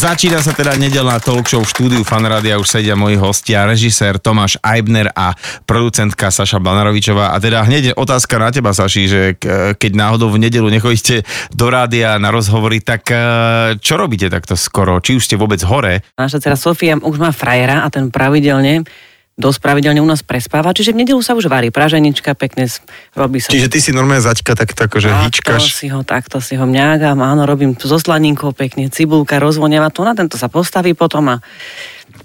Začína sa teda nedelná talk show v štúdiu Fanrádia, už sedia moji hostia, režisér Tomáš Eibner a producentka Saša Banarovičová. A teda hneď otázka na teba, Saši, že keď náhodou v nedelu nechodíte do rádia na rozhovory, tak e, čo robíte takto skoro? Či už ste vôbec hore? Naša dcera Sofia už má frajera a ten pravidelne dosť pravidelne u nás prespáva, čiže v nedelu sa už varí praženička, pekne robí sa. Čiže ty si normálne zaťka tak, tak že hýčkaš? si ho, takto si ho mňágam, áno, robím so slaninkou pekne, cibulka rozvoniava, to na tento sa postaví potom a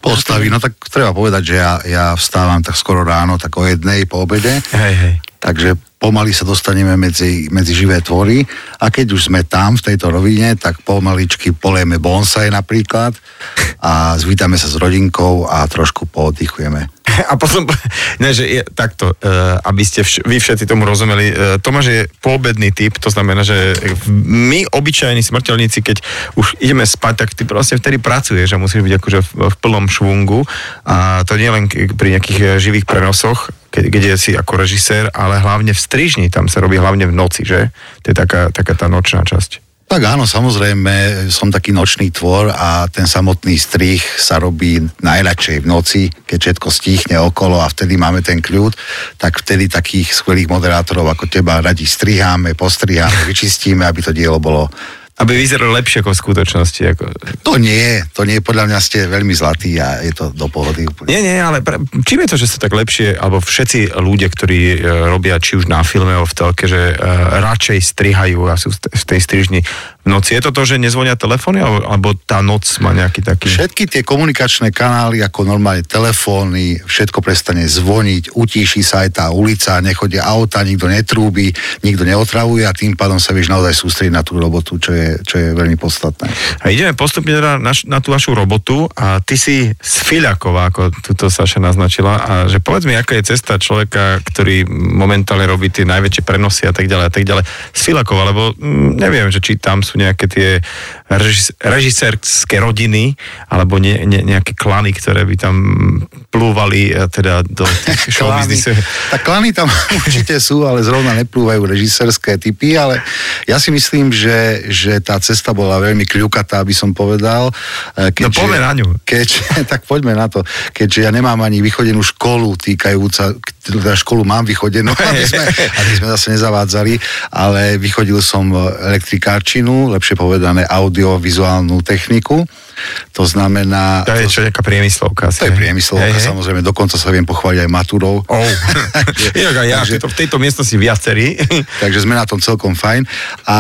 postaví. No tak treba povedať, že ja, ja vstávam tak skoro ráno, tak o jednej po obede. Hej, hej. Takže pomaly sa dostaneme medzi, medzi živé tvory a keď už sme tam v tejto rovine, tak pomaličky polejeme bonsai napríklad a zvítame sa s rodinkou a trošku pooddychujeme. A potom, ne, že je takto, uh, aby ste vš- vy všetci tomu rozumeli, uh, Tomáš je poobedný typ, to znamená, že my, obyčajní smrteľníci, keď už ideme spať, tak ty proste vtedy pracuješ a musíš byť akože v, v plnom švungu a to nie len pri nejakých e, živých prenosoch, keď, je si ako režisér, ale hlavne v strižni, tam sa robí hlavne v noci, že? To je taká, taká tá nočná časť. Tak áno, samozrejme, som taký nočný tvor a ten samotný strich sa robí najradšej v noci, keď všetko stíchne okolo a vtedy máme ten kľud, tak vtedy takých skvelých moderátorov ako teba radi striháme, postriháme, vyčistíme, aby to dielo bolo aby vyzeral lepšie ako v skutočnosti. Ako... To nie, to nie, podľa mňa ste veľmi zlatí a je to do pohody úplne. Nie, nie, ale pre, čím je to, že sa tak lepšie, alebo všetci ľudia, ktorí e, robia či už na filme alebo v telke, že e, radšej strihajú a sú v tej strižni noci. Je to to, že nezvonia telefóny, alebo tá noc má nejaký taký... Všetky tie komunikačné kanály, ako normálne telefóny, všetko prestane zvoniť, utíši sa aj tá ulica, nechodia auta, nikto netrúbi, nikto neotravuje a tým pádom sa vieš naozaj sústrediť na tú robotu, čo je, čo je veľmi podstatné. A ideme postupne teda na, na tú vašu robotu a ty si z Fiľakova, ako tuto Saša naznačila, a že povedz mi, aká je cesta človeka, ktorý momentálne robí tie najväčšie prenosy a tak ďalej a tak ďalej z Fiľakova, lebo mm, neviem, že či tam sú sú nejaké tie režis- režisérske rodiny alebo ne, ne, nejaké klany, ktoré by tam plúvali e, teda do tých showbiznisu. Tak klany tam určite sú, ale zrovna neplúvajú režisérske typy, ale ja si myslím, že, že tá cesta bola veľmi kľukatá, aby som povedal. E, keďže, no poďme na ňu. Keď, tak poďme na to. Keďže ja nemám ani vychodenú školu týkajúca, teda školu mám vychodenú, aby sme, aby sme zase nezavádzali, ale vychodil som elektrikárčinu, lepšie povedané audiovizuálnu techniku. To znamená... To je čo, nejaká priemyslovka. To je priemyslovka, hej, samozrejme, dokonca sa viem pochváliť aj maturou. Oh. Inak aj ja, takže, v tejto miestnosti viacerí. takže sme na tom celkom fajn. A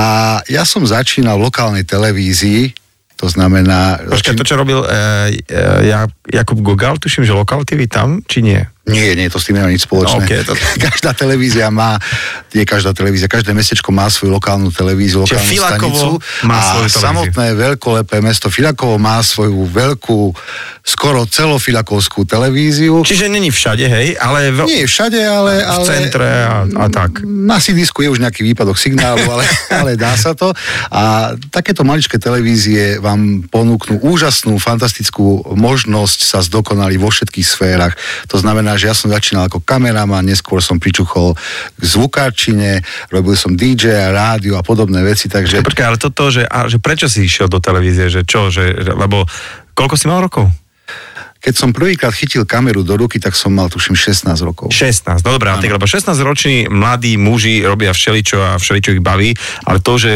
ja som začínal v lokálnej televízii, to znamená... Počkaj, to, čo robil e, e, Jakub Gogal, tuším, že Lokal TV tam, či nie? Nie, nie, to s tým nemá nič spoločné. No, okay, to... každá televízia má, nie každá televízia, každé mestečko má svoju lokálnu televíziu, lokálnu Čiže stanicu. má a samotné veľkolepé mesto Filakovo má svoju veľkú, skoro celofilakovskú televíziu. Čiže není všade, hej? Ale v... Nie všade, ale... V centre a, a tak. Na sídisku je už nejaký výpadok signálu, ale, ale dá sa to. A takéto maličké televízie vám ponúknú úžasnú, fantastickú možnosť sa zdokonali vo všetkých sférach. To znamená, že ja som začínal ako kameraman, neskôr som pričuchol k zvukárčine, robil som DJ a rádio a podobné veci, takže... Počkaj, ale toto, že, a, že prečo si išiel do televízie, že čo, že, lebo koľko si mal rokov? Keď som prvýkrát chytil kameru do ruky, tak som mal tuším 16 rokov. 16, no dobrá, tak, lebo 16 roční mladí muži robia všeličo a všeličo ich baví, ale to, že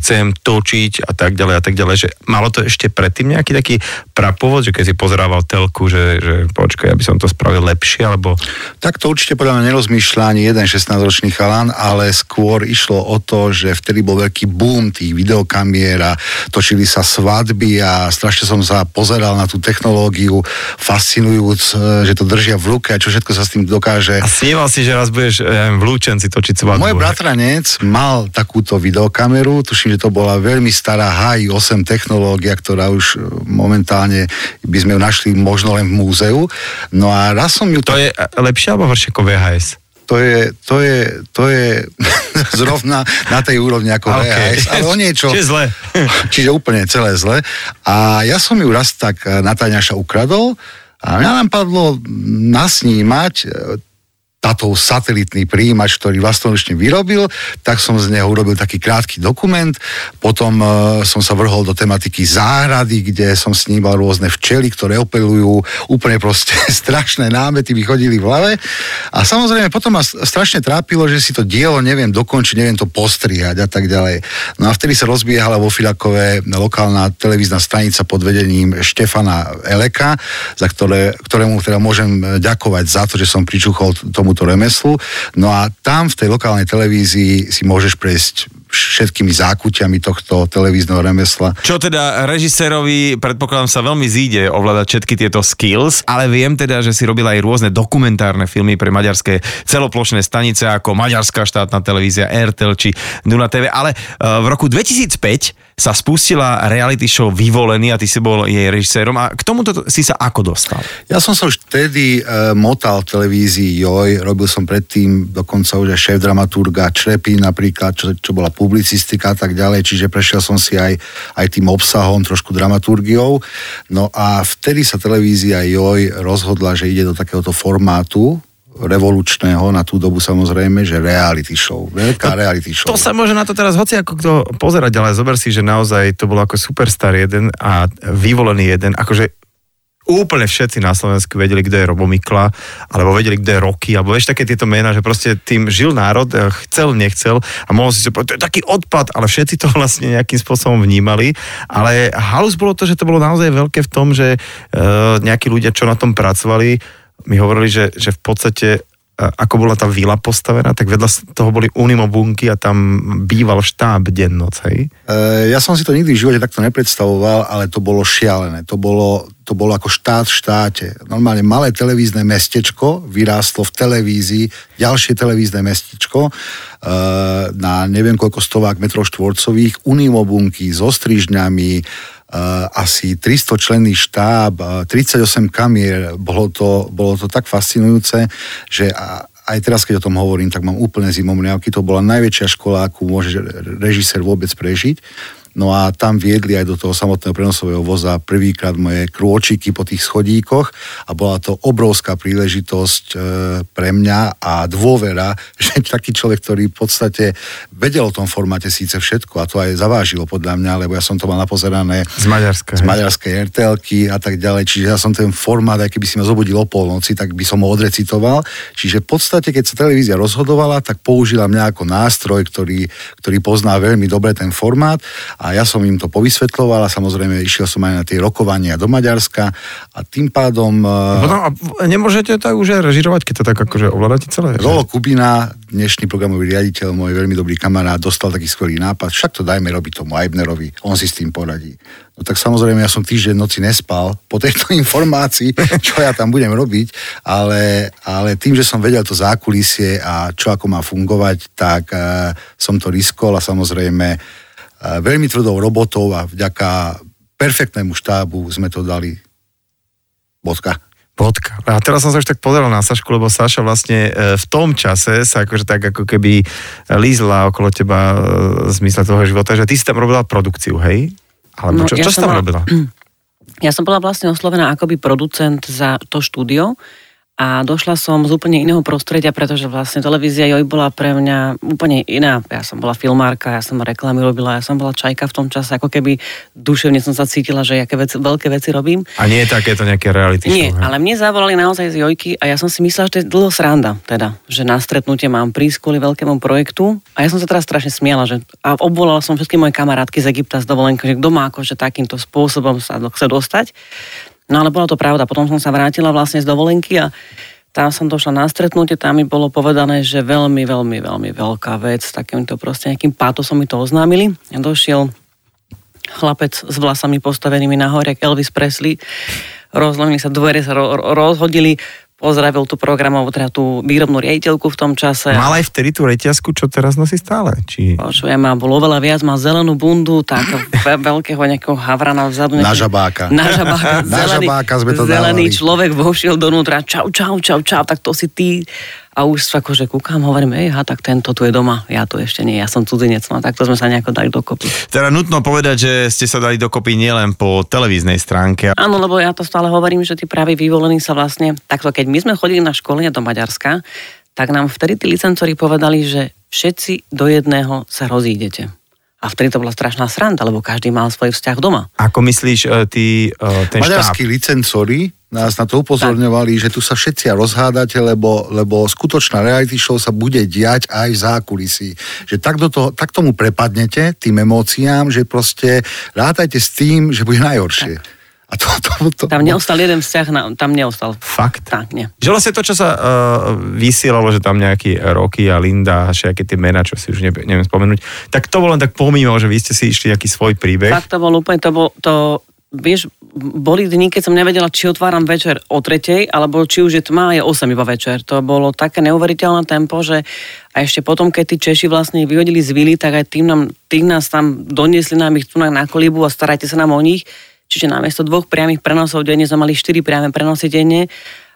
chcem točiť a tak ďalej a tak ďalej, že malo to ešte predtým nejaký taký prapovod, že keď si pozerával telku, že, že počkaj, aby som to spravil lepšie, alebo... Tak to určite podľa mňa nerozmýšľa ani jeden 16-ročný chalan, ale skôr išlo o to, že vtedy bol veľký boom tých videokamier a točili sa svadby a strašne som sa pozeral na tú technológiu fascinujúc, e, že to držia v ruke a čo všetko sa s tým dokáže. A sníval si, že raz budeš ja v Lúčenci točiť svadbu. Môj bratranec mal takúto videokameru, tuším, že to bola veľmi stará HI8 technológia, ktorá už e, momentálne by sme ju našli možno len v múzeu. No a raz som ju... To je lepšie alebo horšie ako VHS? To je, to je, to je zrovna na tej úrovni ako okay. VHS, ale o niečo. Čiže zle. Čiže úplne celé zle. A ja som ju raz tak na Taňaša ukradol a mňa nám padlo nasnímať táto satelitný príjimač, ktorý vlastnoručne vyrobil, tak som z neho urobil taký krátky dokument. Potom uh, som sa vrhol do tematiky záhrady, kde som snímal rôzne včely, ktoré opelujú úplne proste strašné námety, vychodili v hlave. A samozrejme potom ma strašne trápilo, že si to dielo neviem dokončiť, neviem to postrihať a tak ďalej. No a vtedy sa rozbiehala vo Filakove lokálna televízna stanica pod vedením Štefana Eleka, za ktoré, ktorému teda môžem ďakovať za to, že som pričuchol tomu tomuto remeslu. No a tam v tej lokálnej televízii si môžeš prejsť všetkými zákutiami tohto televízneho remesla. Čo teda režisérovi, predpokladám sa veľmi zíde ovládať všetky tieto skills, ale viem teda, že si robil aj rôzne dokumentárne filmy pre maďarské celoplošné stanice ako Maďarská štátna televízia, RTL či Duna TV, ale eh, v roku 2005 sa spustila reality show Vyvolený a ty si bol jej režisérom a k tomuto si sa ako dostal? Ja som sa už vtedy e, motal v televízii Joj, robil som predtým dokonca už aj šéf dramaturga Črepy napríklad, čo, čo bola publicistika a tak ďalej, čiže prešiel som si aj, aj tým obsahom, trošku dramaturgiou. No a vtedy sa televízia Joj rozhodla, že ide do takéhoto formátu, revolučného na tú dobu samozrejme, že reality show. Veľká no, reality show. To sa môže na to teraz hoci ako kto pozerať, ale zober si, že naozaj to bolo ako superstar jeden a vyvolený jeden, akože úplne všetci na Slovensku vedeli, kto je Robo Mikla, alebo vedeli, kto je Roky, alebo vieš také tieto mená, že proste tým žil národ, eh, chcel, nechcel a mohol si povedať, to je taký odpad, ale všetci to vlastne nejakým spôsobom vnímali, ale halus bolo to, že to bolo naozaj veľké v tom, že uh, nejakí ľudia, čo na tom pracovali, mi hovorili, že, že v podstate e, ako bola tá vila postavená, tak vedľa toho boli unimobunky a tam býval štáb dennoc, hej? E, ja som si to nikdy v živote takto nepredstavoval, ale to bolo šialené. To bolo, to bolo ako štát v štáte. Normálne malé televízne mestečko vyrástlo v televízii, ďalšie televízne mestečko e, na neviem koľko stovák metrov štvorcových, unimobunky so strižňami, asi 300 členný štáb, uh, 38 kamier, bolo to, bolo to tak fascinujúce, že aj teraz, keď o tom hovorím, tak mám úplne zimomriavky. To bola najväčšia škola, akú môže režisér vôbec prežiť. No a tam viedli aj do toho samotného prenosového voza prvýkrát moje krôčiky po tých schodíkoch a bola to obrovská príležitosť e, pre mňa a dôvera, že taký človek, ktorý v podstate vedel o tom formáte síce všetko a to aj zavážilo podľa mňa, lebo ja som to mal napozerané z Maďarska, z maďarskej RTLky a tak ďalej, čiže ja som ten formát, aj keby si ma zobudil o polnoci, tak by som ho odrecitoval. Čiže v podstate, keď sa televízia rozhodovala, tak použila mňa ako nástroj, ktorý, ktorý pozná veľmi dobre ten formát a ja som im to povysvetloval a samozrejme išiel som aj na tie rokovania do Maďarska a tým pádom... No, a nemôžete to už aj režirovať, keď to tak akože ovládate celé? Rolo Kubina, dnešný programový riaditeľ, môj veľmi dobrý kamarát, dostal taký skvelý nápad, však to dajme robiť tomu Eibnerovi, on si s tým poradí. No tak samozrejme, ja som týždeň noci nespal po tejto informácii, čo ja tam budem robiť, ale, ale tým, že som vedel to zákulisie a čo ako má fungovať, tak uh, som to riskol a samozrejme veľmi tvrdou robotou a vďaka perfektnému štábu sme to dali bodka. Bodka. A teraz som sa už tak pozeral na Sašku, lebo Saša vlastne e, v tom čase sa akože tak ako keby lízla okolo teba v e, zmysle toho života, že ty si tam robila produkciu, hej? Alebo no, čo, ja čo si tam robila? Ja som bola vlastne oslovená akoby producent za to štúdio, a došla som z úplne iného prostredia, pretože vlastne televízia Joj bola pre mňa úplne iná. Ja som bola filmárka, ja som reklamy robila, ja som bola čajka v tom čase, ako keby duševne som sa cítila, že aké veci, veľké veci robím. A nie je takéto nejaké reality Nie, show, ale mne zavolali naozaj z Jojky a ja som si myslela, že to je dlho sranda, teda, že na stretnutie mám prísť kvôli veľkému projektu a ja som sa teraz strašne smiala, že a obvolala som všetky moje kamarátky z Egypta z dovolenky, že kto má akože takýmto spôsobom sa chce dostať. No ale bola to pravda. Potom som sa vrátila vlastne z dovolenky a tam som došla na stretnutie, tam mi bolo povedané, že veľmi, veľmi, veľmi veľká vec, takýmto proste nejakým pátosom mi to oznámili. Ja došiel chlapec s vlasami postavenými nahore, Elvis Presley, rozlomili sa dvere, sa ro- rozhodili, pozdravil tú programovú, teda tú výrobnú riaditeľku v tom čase. Mal aj vtedy tú reťazku, čo teraz nosí stále? Či... Počujem, má bol oveľa viac, má zelenú bundu, tak veľkého nejakého havrana vzadu. Na žabáka. Na žabáka. na žabáka sme to Zelený dávali. človek vošiel donútra, čau, čau, čau, čau, tak to si ty a už akože kúkam, hovorím, ej, ha, tak tento tu je doma, ja tu ešte nie, ja som cudzinec, no tak to sme sa nejako dali dokopy. Teda nutno povedať, že ste sa dali dokopy nielen po televíznej stránke. Áno, lebo ja to stále hovorím, že tí práve vyvolení sa vlastne, takto keď my sme chodili na školenie do Maďarska, tak nám vtedy tí licencori povedali, že všetci do jedného sa rozídete. A vtedy to bola strašná sranda, lebo každý mal svoj vzťah doma. Ako myslíš, e, ty, e, ten Maďarskí štáb? licencori nás na to upozorňovali, že tu sa všetci rozhádate, lebo, lebo skutočná reality show sa bude diať aj v zákulisí. Že tak, do toho, tak tomu prepadnete, tým emóciám, že proste rátajte s tým, že bude najhoršie. Tak. A to, to, to, Tam neostal jeden vzťah, na, tam neostal. Fakt? Tak, nie. Že vlastne to, čo sa uh, vysielalo, že tam nejaký Roky a Linda a všetky tie mená, čo si už neviem, neviem spomenúť, tak to bolo len tak pomimo, že vy ste si išli nejaký svoj príbeh. Fakt to bol úplne, to bol, to, vieš, boli dni, keď som nevedela, či otváram večer o tretej, alebo či už je tma a je 8 iba večer. To bolo také neuveriteľné tempo, že a ešte potom, keď tí Češi vlastne vyhodili z vily, tak aj tým, nám, tým nás tam doniesli nám ich tu na, kolibu a starajte sa nám o nich. Čiže namiesto dvoch priamých prenosov denne sme mali štyri priame prenosy denne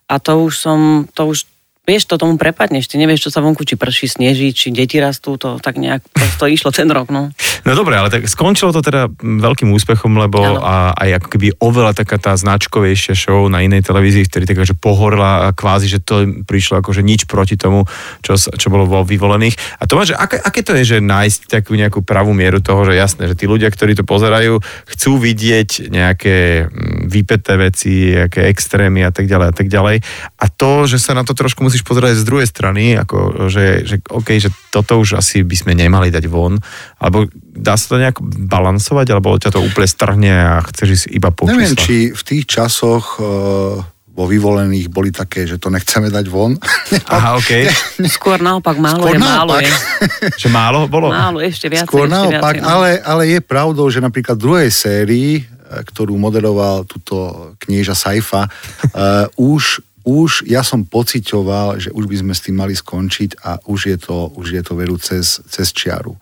a to už som, to už vieš, to tomu prepadneš, ty nevieš, čo sa vonku, či prší, sneží, či deti rastú, to tak nejak to išlo ten rok, no. No dobre, ale tak skončilo to teda veľkým úspechom, lebo Áno. a, aj ako keby oveľa taká tá značkovejšia show na inej televízii, ktorý tak že pohorla a kvázi, že to prišlo akože nič proti tomu, čo, čo bolo vo vyvolených. A to má, že aké, aké to je, že nájsť takú nejakú pravú mieru toho, že jasné, že tí ľudia, ktorí to pozerajú, chcú vidieť nejaké mm, vypeté veci, nejaké extrémy a tak ďalej a tak ďalej. A to, že sa na to trošku musíš pozerať z druhej strany, ako že, že OK, že toto už asi by sme nemali dať von, alebo dá sa to nejak balansovať, alebo ťa to úplne strhne a chceš ísť iba po Neviem, číslach? či v tých časoch uh, vo vyvolených boli také, že to nechceme dať von. Aha, OK. Skôr naopak, málo Skôr je, málo naopak. je. Že málo bolo? Málo, ešte viacej, Skôr ešte naopak, viacej, no. ale, ale je pravdou, že napríklad v druhej sérii, e, ktorú moderoval túto knieža Saifa, uh, už, už ja som pocitoval, že už by sme s tým mali skončiť a už je to, už je to veru cez, cez čiaru.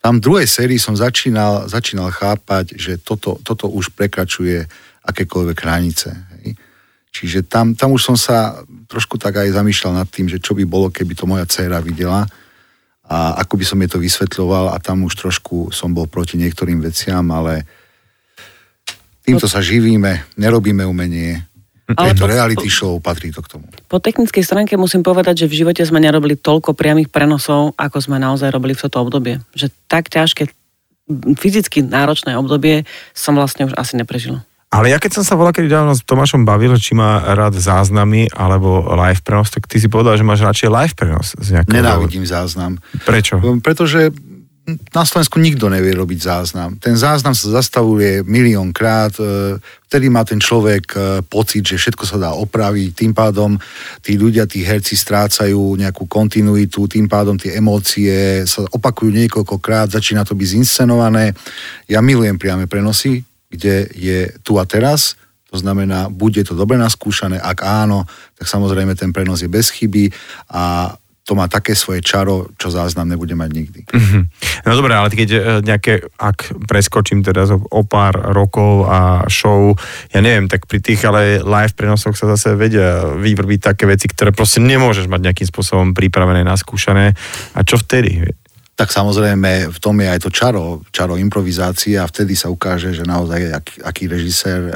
Tam v druhej sérii som začínal, začínal chápať, že toto, toto už prekračuje akékoľvek hranice. Hej. Čiže tam, tam už som sa trošku tak aj zamýšľal nad tým, že čo by bolo, keby to moja dcéra videla a ako by som jej to vysvetľoval a tam už trošku som bol proti niektorým veciam, ale týmto sa živíme, nerobíme umenie, Ale je to po- reality show, patrí to k tomu. Po technickej stránke musím povedať, že v živote sme nerobili toľko priamých prenosov, ako sme naozaj robili v toto obdobie. Že tak ťažké, fyzicky náročné obdobie som vlastne už asi neprežila. Ale ja keď som sa volal, kedy dávno s Tomášom bavil, či má rád záznamy alebo live prenos, tak ty si povedal, že máš radšej live prenos. Z nejakého Nenávidím záznam. Prečo? Pretože na Slovensku nikto nevie robiť záznam. Ten záznam sa zastavuje miliónkrát, e, vtedy má ten človek e, pocit, že všetko sa dá opraviť, tým pádom tí ľudia, tí herci strácajú nejakú kontinuitu, tým pádom tie emócie sa opakujú niekoľkokrát, začína to byť zinscenované. Ja milujem priame prenosy, kde je tu a teraz, to znamená, bude to dobre naskúšané, ak áno, tak samozrejme ten prenos je bez chyby a to má také svoje čaro, čo záznam nebude mať nikdy. Mhm. No dobré, ale keď e, nejaké, ak preskočím teda o pár rokov a show, ja neviem, tak pri tých ale live prenosoch sa zase vedia vyvrbiť také veci, ktoré proste nemôžeš mať nejakým spôsobom pripravené, naskúšané. A čo vtedy? Tak samozrejme, v tom je aj to čaro, čaro improvizácie a vtedy sa ukáže, že naozaj aký, aký režisér e,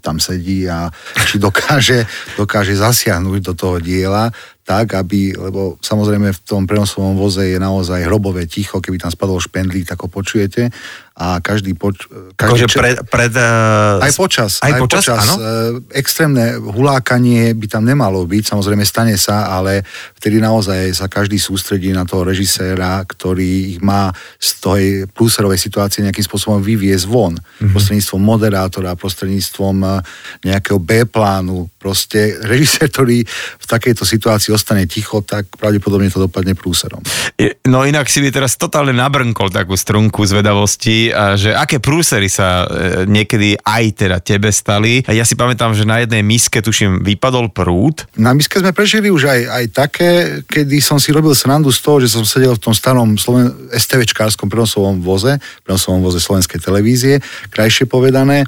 tam sedí a či dokáže, dokáže zasiahnuť do toho diela tak, aby, lebo samozrejme v tom prenosovom voze je naozaj hrobové ticho, keby tam spadol špendlík, tak ho počujete a každý poč... Akože Každý če- pred... pred uh, Aj počas, Aj počas, áno? e, extrémne hulákanie by tam nemalo byť, samozrejme stane sa, ale vtedy naozaj sa každý sústredí na toho režiséra, ktorý ich má z tej prúserovej situácie nejakým spôsobom vyviezť von. Mhm. Mm-hmm. Prostredníctvom moderátora, prostredníctvom e, nejakého B-plánu. Proste režisér, ktorý v takejto situácii ostane ticho, tak pravdepodobne to dopadne prúserom. No inak si mi teraz totálne nabrnkol takú strunku zvedavosti, a že aké prúsery sa e, niekedy aj teda tebe stali. Ja si pamätám, že na jednej miske, tuším, vypadol prúd. Na miske sme prežili už aj, aj také, kedy som si robil srandu z toho, že som sedel v tom starom Sloven- STVčkárskom prenosovom voze, prenosovom voze slovenskej televízie, krajšie povedané,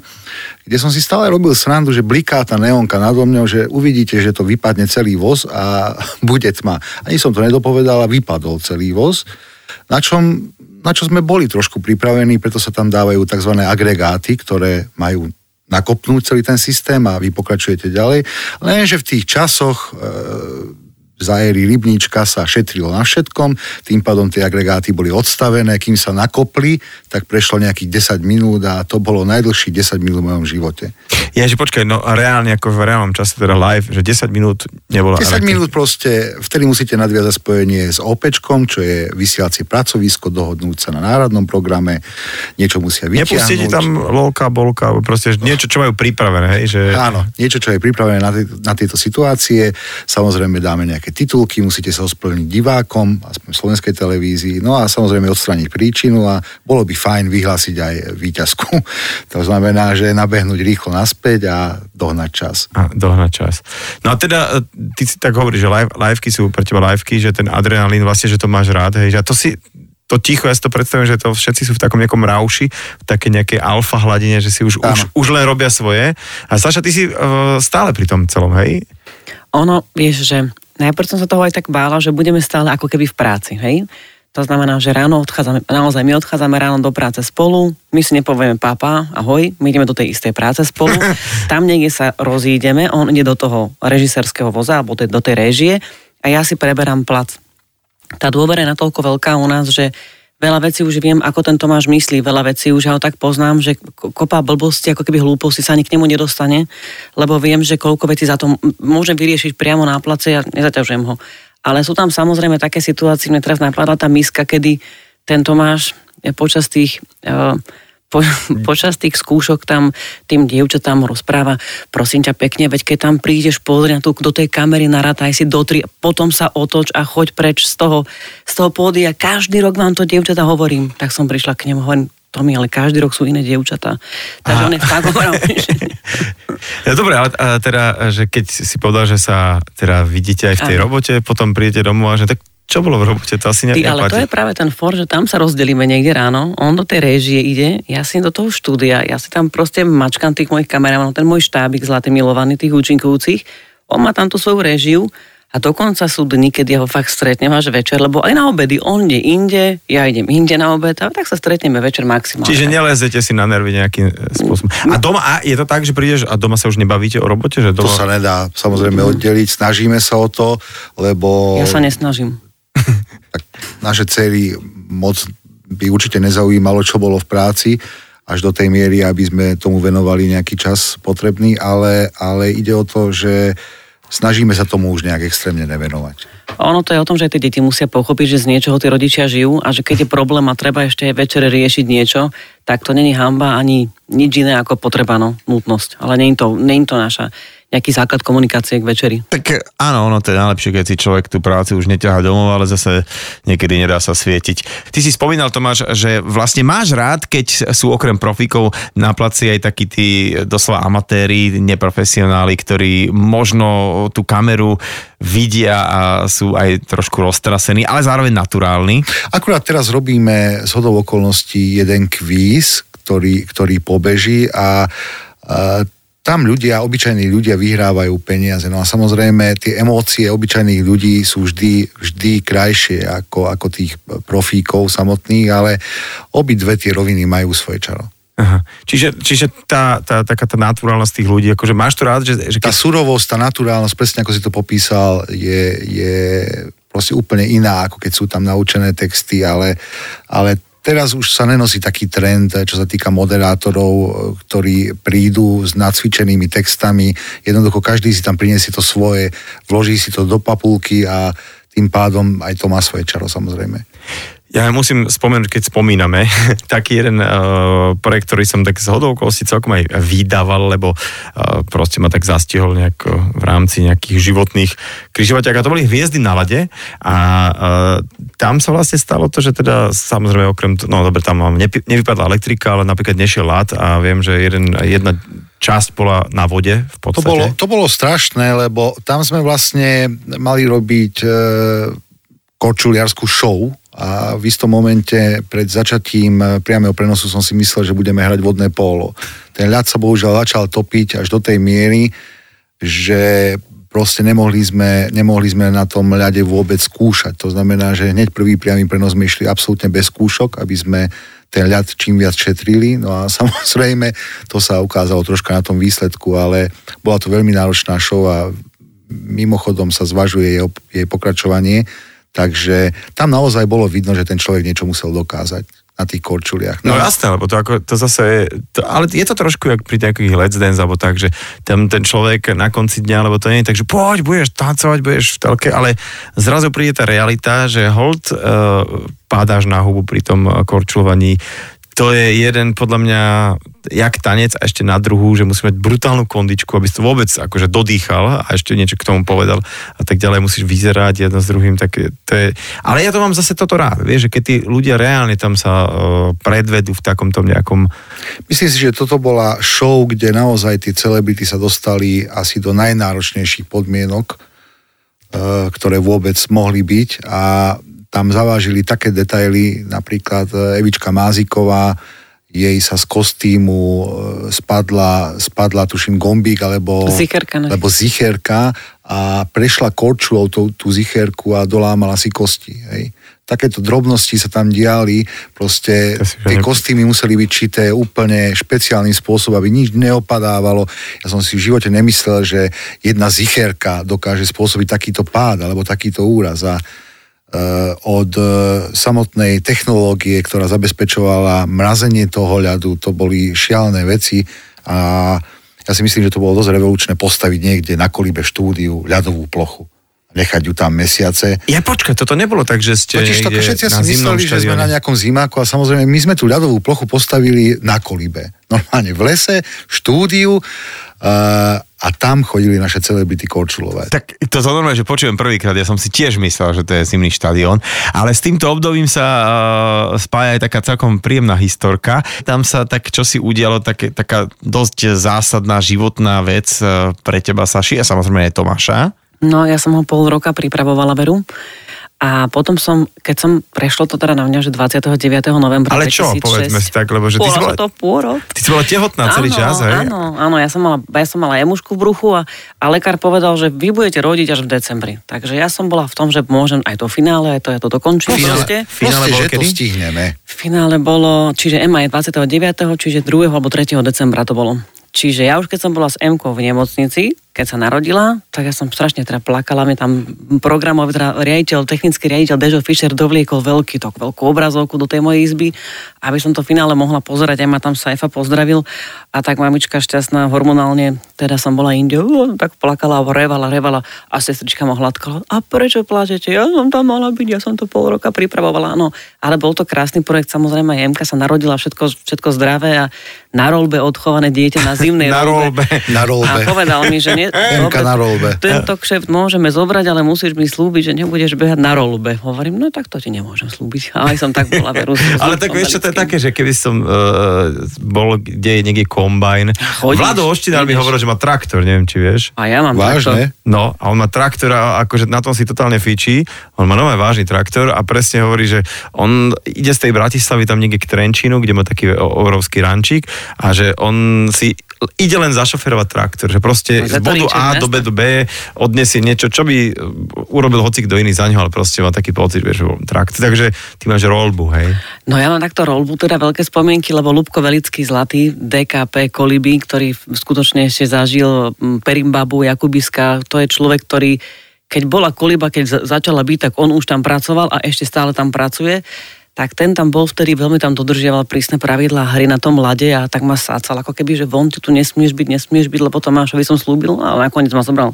kde som si stále robil srandu, že bliká tá neonka nado mňou, že uvidíte, že to vypadne celý voz a bude tma. Ani som to nedopovedal a vypadol celý voz, na čom na čo sme boli trošku pripravení, preto sa tam dávajú tzv. agregáty, ktoré majú nakopnúť celý ten systém a vy pokračujete ďalej. Lenže v tých časoch e, za éry rybníčka sa šetrilo na všetkom, tým pádom tie agregáty boli odstavené, kým sa nakopli, tak prešlo nejakých 10 minút a to bolo najdlhší 10 minút v mojom živote. Ja, že počkaj, no reálne ako v reálnom čase, teda live, že 10 minút nebola... 10 minút proste, vtedy musíte nadviazať spojenie s OPčkom, čo je vysielacie pracovisko, dohodnúť sa na národnom programe, niečo musia vytiahnuť. Nepustíte tam lolka, bolka, proste niečo, čo majú pripravené, hej? Že... Áno, niečo, čo je pripravené na, na tieto situácie. Samozrejme dáme nejaké titulky, musíte sa osplniť divákom, aspoň v slovenskej televízii, no a samozrejme odstraniť príčinu a bolo by fajn vyhlásiť aj výťazku. To znamená, že nabehnúť rýchlo naspäť a dohnať čas. A dohnať čas. No a teda, e, ty si tak hovoríš, že live, liveky sú pre teba liveky, že ten adrenalín vlastne, že to máš rád, hej, že to si, to ticho, ja si to predstavím, že to všetci sú v takom nejakom rauši, v také nejakej alfa hladine, že si už, už, už len robia svoje. A Saša, ty si uh, stále pri tom celom, hej? Ono, vieš, že najprv som sa toho aj tak bála, že budeme stále ako keby v práci, hej? To znamená, že ráno odchádzame, naozaj my odchádzame ráno do práce spolu, my si nepovieme papa, ahoj, my ideme do tej istej práce spolu, tam niekde sa rozídeme, on ide do toho režisérskeho voza alebo do tej réžie a ja si preberám plac. Tá dôvera je natoľko veľká u nás, že veľa vecí už viem, ako ten Tomáš myslí, veľa vecí už ja ho tak poznám, že kopa blbosti, ako keby hlúposti sa ani k nemu nedostane, lebo viem, že koľko vecí za to môžem vyriešiť priamo na place a nezaťažujem ho. Ale sú tam samozrejme také situácie, mne teraz napadla tá miska, kedy ten Tomáš počas tých uh, po, počas tých skúšok tam tým dievčatám rozpráva, prosím ťa pekne, veď keď tam prídeš, pozri na tú, do tej kamery, narátaj si do tri, potom sa otoč a choď preč z toho, z toho pódia. Každý rok vám to dievčata hovorím. Tak som prišla k nemu, hovorím, Tomi, ale každý rok sú iné dievčatá. Takže on je fakt ja, Dobre, ale teda, že keď si povedal, že sa teda vidíte aj v tej Aha. robote, potom prídete domov a že tak čo bolo v robote? To asi ne, Ty, ale to je práve ten for, že tam sa rozdelíme niekde ráno, on do tej réžie ide, ja si do toho štúdia, ja si tam proste mačkám tých mojich kameramanov, ten môj štábik zlatý milovaný, tých účinkujúcich, on má tam tú svoju réžiu a dokonca sú dny, keď ja ho fakt stretnem až večer, lebo aj na obedy on ide inde, ja idem inde na obed a tak sa stretneme večer maximálne. Čiže nelezete si na nervy nejakým spôsobom. A doma, a je to tak, že prídeš a doma sa už nebavíte o robote? Že doma... To sa nedá samozrejme oddeliť, snažíme sa o to, lebo... Ja sa nesnažím naše cery moc by určite nezaujímalo, čo bolo v práci, až do tej miery, aby sme tomu venovali nejaký čas potrebný, ale, ale ide o to, že snažíme sa tomu už nejak extrémne nevenovať. Ono to je o tom, že tie deti musia pochopiť, že z niečoho tí rodičia žijú a že keď je problém a treba ešte večer riešiť niečo, tak to není hamba ani nič iné ako potreba, no, nutnosť. Ale je to, je to naša nejaký základ komunikácie k večeri. Tak áno, ono to je najlepšie, keď si človek tú prácu už neťahá domov, ale zase niekedy nedá sa svietiť. Ty si spomínal, Tomáš, že vlastne máš rád, keď sú okrem profíkov na placi aj takí tí doslova amatéri, neprofesionáli, ktorí možno tú kameru vidia a sú aj trošku roztrasení, ale zároveň naturálni. Akurát teraz robíme z hodou okolností jeden kvíz, ktorý, ktorý pobeží a, a tam ľudia, obyčajní ľudia vyhrávajú peniaze. No a samozrejme tie emócie obyčajných ľudí sú vždy, vždy krajšie ako, ako tých profíkov samotných, ale obidve tie roviny majú svoje čaro. Aha. Čiže, čiže tá, tá, taká tá naturálnosť tých ľudí, akože máš to rád, že... že keď... Tá surovosť, tá naturálnosť, presne ako si to popísal, je, je proste úplne iná, ako keď sú tam naučené texty, ale, ale Teraz už sa nenosí taký trend, čo sa týka moderátorov, ktorí prídu s nacvičenými textami. Jednoducho každý si tam priniesie to svoje, vloží si to do papulky a tým pádom aj to má svoje čaro samozrejme. Ja musím spomenúť, keď spomíname, taký jeden uh, projekt, ktorý som tak z hodovkosti celkom aj vydával, lebo uh, proste ma tak zastihol nejak uh, v rámci nejakých životných križovaťák a to boli Hviezdy na lade a uh, tam sa vlastne stalo to, že teda samozrejme okrem, no dobre, tam mám, nevypadla elektrika, ale napríklad nešiel lad a viem, že jeden, jedna časť bola na vode v podstate. To bolo, to bolo strašné, lebo tam sme vlastne mali robiť uh, korčuliarskú show a v istom momente pred začatím priamého prenosu som si myslel, že budeme hrať vodné pólo. Ten ľad sa bohužiaľ začal topiť až do tej miery, že proste nemohli sme, nemohli sme na tom ľade vôbec skúšať. To znamená, že hneď prvý priamy prenos sme išli absolútne bez skúšok, aby sme ten ľad čím viac šetrili. No a samozrejme, to sa ukázalo troška na tom výsledku, ale bola to veľmi náročná show a mimochodom sa zvažuje jej, jej pokračovanie, takže tam naozaj bolo vidno, že ten človek niečo musel dokázať na tých korčuliach. No, no jasné, lebo to, ako, to zase je, to, ale je to trošku jak pri takých let's dance, alebo tak, že tam ten človek na konci dňa, alebo to nie je tak, že poď, budeš tancovať, budeš v telke, ale zrazu príde tá realita, že hold uh, pádáš na hubu pri tom korčulovaní, to je jeden podľa mňa jak tanec a ešte na druhú, že musí mať brutálnu kondičku, aby si to vôbec akože dodýchal a ešte niečo k tomu povedal a tak ďalej. Musíš vyzerať jedno s druhým, tak to je... Ale ja to mám zase toto rád, vieš, že keď tí ľudia reálne tam sa uh, predvedú v takomto nejakom... Myslím si, že toto bola show, kde naozaj tí celebrity sa dostali asi do najnáročnejších podmienok, uh, ktoré vôbec mohli byť a tam zavážili také detaily, napríklad e, Evička Máziková, jej sa z kostýmu e, spadla, spadla tuším gombík alebo zicherka, ne? alebo zicherka a prešla korčulou tú, tú zicherku a dolámala si kosti. Hej. Takéto drobnosti sa tam diali, proste tie kostýmy museli byť čité úplne špeciálnym spôsobom, aby nič neopadávalo. Ja som si v živote nemyslel, že jedna zicherka dokáže spôsobiť takýto pád alebo takýto úraz a od eh, samotnej technológie, ktorá zabezpečovala mrazenie toho ľadu, to boli šialené veci a ja si myslím, že to bolo dosť revolučné postaviť niekde na kolíbe štúdiu ľadovú plochu nechať ju tam mesiace. Ja počkaj, toto nebolo tak, že ste Totiž to, všetci si mysleli, štadione. že sme na nejakom zimáku a samozrejme my sme tú ľadovú plochu postavili na kolíbe. Normálne v lese, štúdiu uh, a tam chodili naše celebrity korčulovať. Tak to to normálne, že počujem prvýkrát, ja som si tiež myslel, že to je zimný štadión, ale s týmto obdobím sa uh, spája aj taká celkom príjemná historka. Tam sa tak, čo si udialo, tak, taká dosť zásadná životná vec uh, pre teba, Saši, a samozrejme aj Tomáša. No, ja som ho pol roka pripravovala veru. A potom som, keď som, prešlo to teda na mňa, že 29. novembra Ale čo, 2006, povedzme si tak, lebo že ty si bola... to pôrod. Ty si bola tehotná celý áno, čas, hej? Áno, áno, ja som mala, ja som mala emušku v bruchu a, a lekár povedal, že vy budete rodiť až v decembri. Takže ja som bola v tom, že môžem aj to finále, aj to ja to dokončím. Finále, finále bolo že kedy? to stihneme. Finále bolo, čiže EMA je 29. čiže 2. alebo 3. decembra to bolo. Čiže ja už keď som bola s Emkou v nemocnici, keď sa narodila, tak ja som strašne teda plakala. Mi tam programový teda riaditeľ, technický riaditeľ Dežo Fischer dovliekol veľký tok, veľkú obrazovku do tej mojej izby, aby som to finále mohla pozerať. Aj ma tam Saifa pozdravil a tak mamička šťastná hormonálne, teda som bola inde, tak plakala, revala, revala a sestrička ma hladkala. A prečo plačete? Ja som tam mala byť, ja som to pol roka pripravovala, áno. Ale bol to krásny projekt, samozrejme, Jemka sa narodila, všetko, všetko zdravé a na rolbe odchované dieťa na zimnej na rolbe. Na rolbe. A povedal mi, že nie, Emka na rolbe. Tento kšeft môžeme zobrať, ale musíš mi slúbiť, že nebudeš behať na rolbe. Hovorím, no tak to ti nemôžem slúbiť. Ale som tak bola veru. ale tak vieš, čo to je také, že keby som uh, bol, kde je niekde kombajn. Chodíš, Vlado Oštinár mi hovoril, že má traktor, neviem, či vieš. A ja mám Vážne? traktor. No, a on má traktor a akože na tom si totálne fičí. On má nové vážny traktor a presne hovorí, že on ide z tej Bratislavy tam niekde k Trenčínu, kde má taký obrovský rančík a že on si ide len zašoferovať traktor, že proste z bodu A do B do B odnesie niečo, čo by urobil hoci kto iný za ňo, ale proste má taký pocit, že traktor. Takže ty máš rolbu, hej? No ja mám takto rolbu, teda veľké spomienky, lebo Lubko Velický zlatý, DKP Koliby, ktorý skutočne ešte zažil Perimbabu, Jakubiska, to je človek, ktorý keď bola koliba, keď začala byť, tak on už tam pracoval a ešte stále tam pracuje tak ten tam bol vtedy, veľmi tam dodržiaval prísne pravidlá hry na tom lade a tak ma sácal, ako keby, že von, ty tu nesmieš byť, nesmieš byť, lebo Tomášovi som slúbil, ale nakoniec ma zobral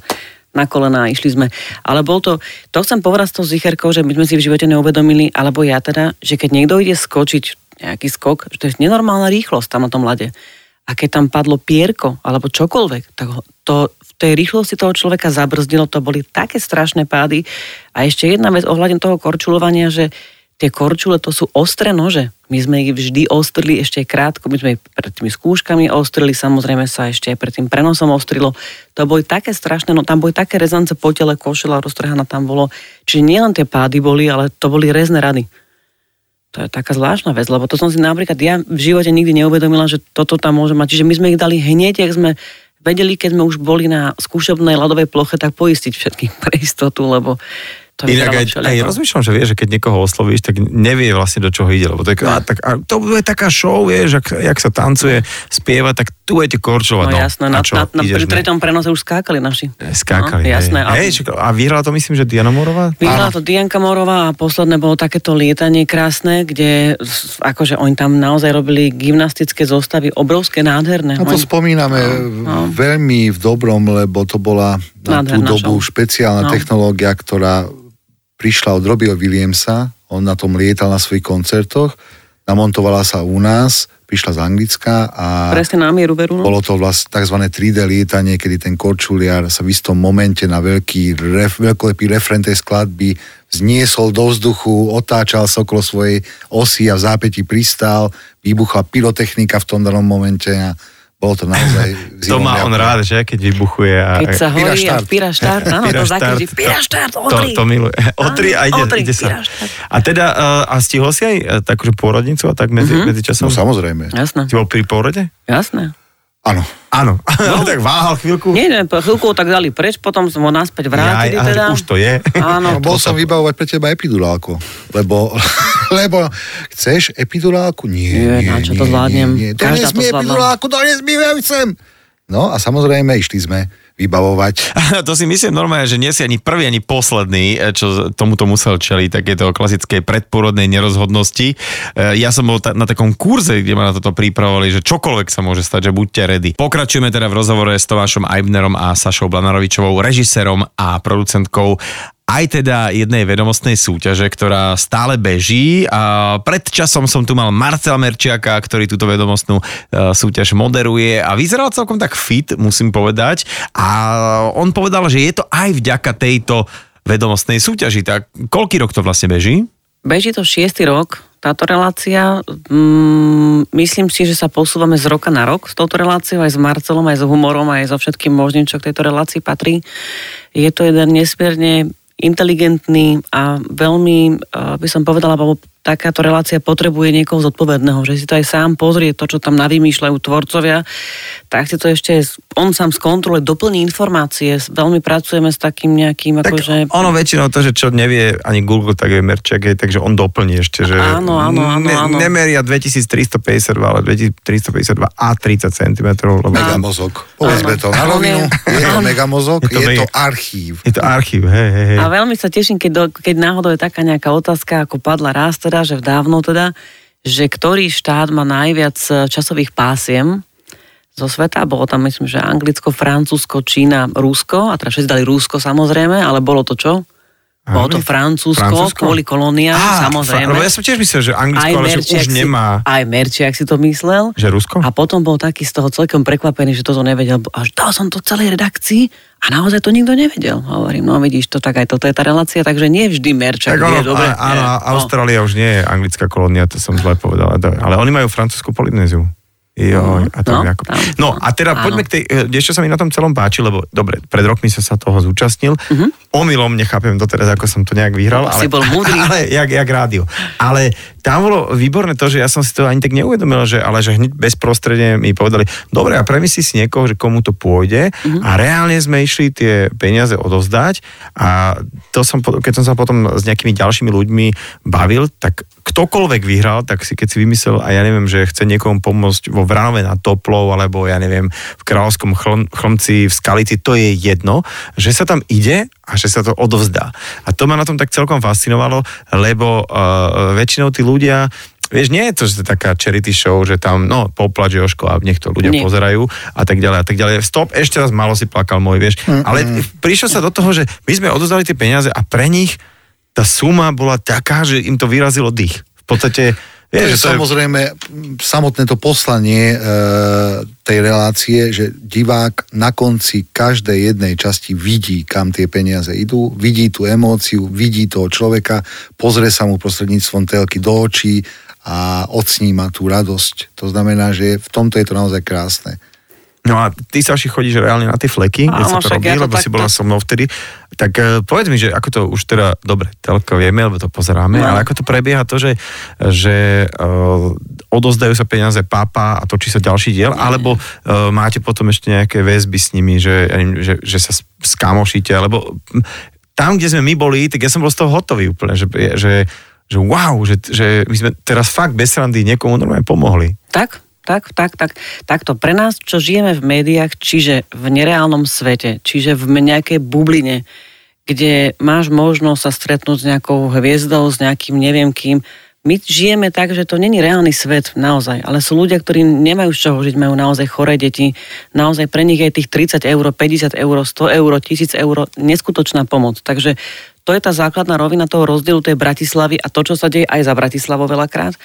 na kolena a išli sme. Ale bol to, to chcem povedať s tou zicherkou, že my sme si v živote neuvedomili, alebo ja teda, že keď niekto ide skočiť nejaký skok, že to je nenormálna rýchlosť tam na tom lade. A keď tam padlo pierko alebo čokoľvek, tak to v tej rýchlosti toho človeka zabrzdilo, to boli také strašné pády. A ešte jedna vec ohľadom toho korčulovania, že tie korčule to sú ostré nože. My sme ich vždy ostrili ešte krátko, my sme ich pred tými skúškami ostrili, samozrejme sa ešte aj pred tým prenosom ostrilo. To boli také strašné, no tam boli také rezance po tele, košela roztrhaná tam bolo. Čiže nielen tie pády boli, ale to boli rezné rady. To je taká zvláštna vec, lebo to som si napríklad ja v živote nikdy neuvedomila, že toto tam môže mať. Čiže my sme ich dali hneď, ak sme vedeli, keď sme už boli na skúšobnej ľadovej ploche, tak poistiť všetkých pre istotu, lebo To Inak aj, aj rozmýšľam, že vie, že keď niekoho oslovíš, tak nevie vlastne do čoho ide, lebo tak, a, tak a to bude taká show, vieš, ak, jak sa tancuje, spieva, tak tu je Korčová, No, no, jasné, a na, čo, na, na, ideš, pri treťom prenose už skákali naši. Skákali, No, jasné. hej. Hej, čak, a vyhrala to myslím, že Diana Morová? Vyhrala to Dianka Morová a posledné bolo takéto lietanie krásne, kde akože oni tam naozaj robili gymnastické zostavy, obrovské, nádherné. No to Oni- spomíname no. veľmi v dobrom, lebo to bola na tú Nádherná dobu show. špeciálna No. technológia, ktorá prišla od Robbieho Williamsa, on na tom lietal na svojich koncertoch, namontovala sa u nás, prišla z Anglicka a Presne na mieru veru. No. bolo to vlastne tzv. 3D lietanie, kedy ten korčuliar sa v istom momente na veľký, ref, veľkolepý refren tej skladby zniesol do vzduchu, otáčal sa okolo svojej osy a v zápäti pristál, vybuchla pyrotechnika v tom danom momente a bolo to naozaj... To má on rád, že? Keď vybuchuje. A, Keď sa horí a píra štart, áno, to Pira zakričí, štart, píra to- štart, to, odri. to miluje. O tri a ide, odri, ide sa. píra štart. A teda, uh, a stihol si aj uh, takú že pôrodnicu a tak medzi, mm-hmm. medzi časom? No samozrejme. Jasné, Ty bol pri pôrode? jasné. Áno. Áno. No. tak váhal chvíľku. Nie, nie, chvíľku tak dali preč, potom sme ho naspäť vrátili Jaj, teda. a už to je. Áno, No, bol som vybavovať pre teba epidurálku, lebo, lebo chceš epidurálku? Nie, Nie, nie, na čo nie, to zvládnem? Nie, nie. To Každá to zvládla. epidurálku, to ja chcem. No a samozrejme išli sme vybavovať. to si myslím normálne, že nie si ani prvý, ani posledný, e, čo tomuto musel čeliť, takéto klasickej predporodnej nerozhodnosti. E, Ja som bol ta- na takom kurze, kde ma na toto pripravovali, že čokoľvek sa môže stať, že buďte ready. Pokračujeme teda v rozhovore s Tomášom Eibnerom a Sašou Blanarovičovou, režisérom a producentkou aj teda jednej vedomostnej súťaže, ktorá stále beží. A pred časom som tu mal Marcela Merčiaka, ktorý túto vedomostnú e, súťaž moderuje a vyzeral celkom tak fit, musím povedať. A on povedal, že je to aj vďaka tejto vedomostnej súťaži. Tak koľký rok to vlastne beží? Beží to šiestý rok, táto relácia. Mm, myslím si, že sa posúvame z roka na rok s touto reláciou, aj s Marcelom, aj s humorom, aj so všetkým možným, čo k tejto relácii patrí. Je to jeden nesmierne inteligentný a veľmi, eh, by som povedala, takáto relácia potrebuje niekoho zodpovedného, že si to aj sám pozrie, to, čo tam navymýšľajú tvorcovia, tak si to ešte on sám skontroluje, doplní informácie, veľmi pracujeme s takým nejakým, Tak akože... ono väčšinou to, že čo nevie ani Google, tak je Merčak, takže on doplní ešte, že Áno, áno, áno, áno. nemeria 2352, ale 2352 a 30 cm. Lebo Megamozog. Povedzme to na rovinu. je- Je to megamozog, Je to je to archív. Je to archív, hej, hej, hej. A veľmi sa teším, keď, do, keď náhodou je taká nejaká otázka, ako padla raz teda, že v dávno teda, že ktorý štát má najviac e, časových pásiem zo sveta. Bolo tam, myslím, že Anglicko, Francúzsko, Čína, Rusko. A teda všetci dali Rusko samozrejme, ale bolo to čo? Bolo to Francúzsko, Francúzsko? kvôli kolóniám, Á, samozrejme. Fra- ja som tiež myslel, že Anglicko, ale že už Merčiak si, nemá... aj Merčiak si to myslel. Že Rusko? A potom bol taký z toho celkom prekvapený, že toto nevedel. Až dal som to celej redakcii a naozaj to nikto nevedel. Hovorím, no vidíš to, tak aj toto je tá relácia, takže nie vždy Merčak Tak ono, vie, dobre. áno, nie, no. Austrália už nie je anglická kolónia, to som zle povedal. Ale oni majú francúzsku Polynéziu. Jo, a to No, ako... no a teda áno. poďme k tej, e, vieš čo sa mi na tom celom páči, lebo dobre, pred rokmi som sa toho zúčastnil, Mhm. omylom nechápem doteraz, ako som to nejak vyhral, ale, Si bol múdry. ale jak, jak rádio. Ale tam bolo výborné to, že ja som si to ani tak neuvedomil, že, ale že hneď bezprostredne mi povedali, dobre, a premyslí si niekoho, že komu to pôjde Mhm. a reálne sme išli tie peniaze odovzdať a to som, keď som sa potom s nejakými ďalšími ľuďmi bavil, tak ktokoľvek vyhral, tak si keď si vymyslel a ja neviem, že chce niekomu pomôcť vo Vranove na Toplov, alebo ja neviem, v Kráľovskom chlm, chlmci, v Skalici, to je jedno, že sa tam ide a že sa to odovzdá. A to ma na tom tak celkom fascinovalo, lebo uh, väčšinou tí ľudia Vieš, nie je to, že to je taká charity show, že tam, no, poplač Joško a nech to ľudia Nie. pozerajú a tak ďalej a tak ďalej. Stop, ešte raz malo si plakal môj, vieš. Ale prišlo sa do toho, že my sme odozdali tie peniaze a pre nich tá suma bola taká, že im to vyrazilo dých. V podstate, vieš, že to je, samozrejme m, samotné to poslanie e, tej relácie, že divák na konci každej jednej časti vidí, kam tie peniaze idú, vidí tú emóciu, vidí toho človeka, pozrie sa mu prostredníctvom telky do očí a odsníma tú radosť. To znamená, že v tomto je to naozaj krásne. No a ty sa chodíš reálne na tie fleky, keď Áno, sa to robí, ja to lebo si takto- bola so mnou vtedy. Tak uh, povedz mi, že ako to už teda, dobre, telko vieme, lebo to pozeráme, No. ale ako to prebieha to, že, že uh, odozdajú sa peniaze pápa a točí sa ďalší diel, alebo uh, máte potom ešte nejaké väzby s nimi, že, ja neviem, že, že sa s- skamošíte, alebo hm, tam, kde sme my boli, tak ja som bol z toho hotový úplne, že, že, že wow, že, že my sme teraz fakt bez randy niekomu normálne pomohli. Tak, tak, tak, tak. Takto pre nás, čo žijeme v médiách, čiže v nereálnom svete, čiže v nejakej bubline, kde máš možnosť sa stretnúť s nejakou hviezdou, s nejakým neviem kým, my žijeme tak, že to není reálny svet naozaj, ale sú ľudia, ktorí nemajú z čoho žiť, majú naozaj choré deti, naozaj pre nich je tých 30 eur, 50 eur, 100 eur, 1000 eur neskutočná pomoc. Takže to je tá základná rovina toho rozdielu tej Bratislavy a to, čo sa deje aj za Bratislavou veľakrát.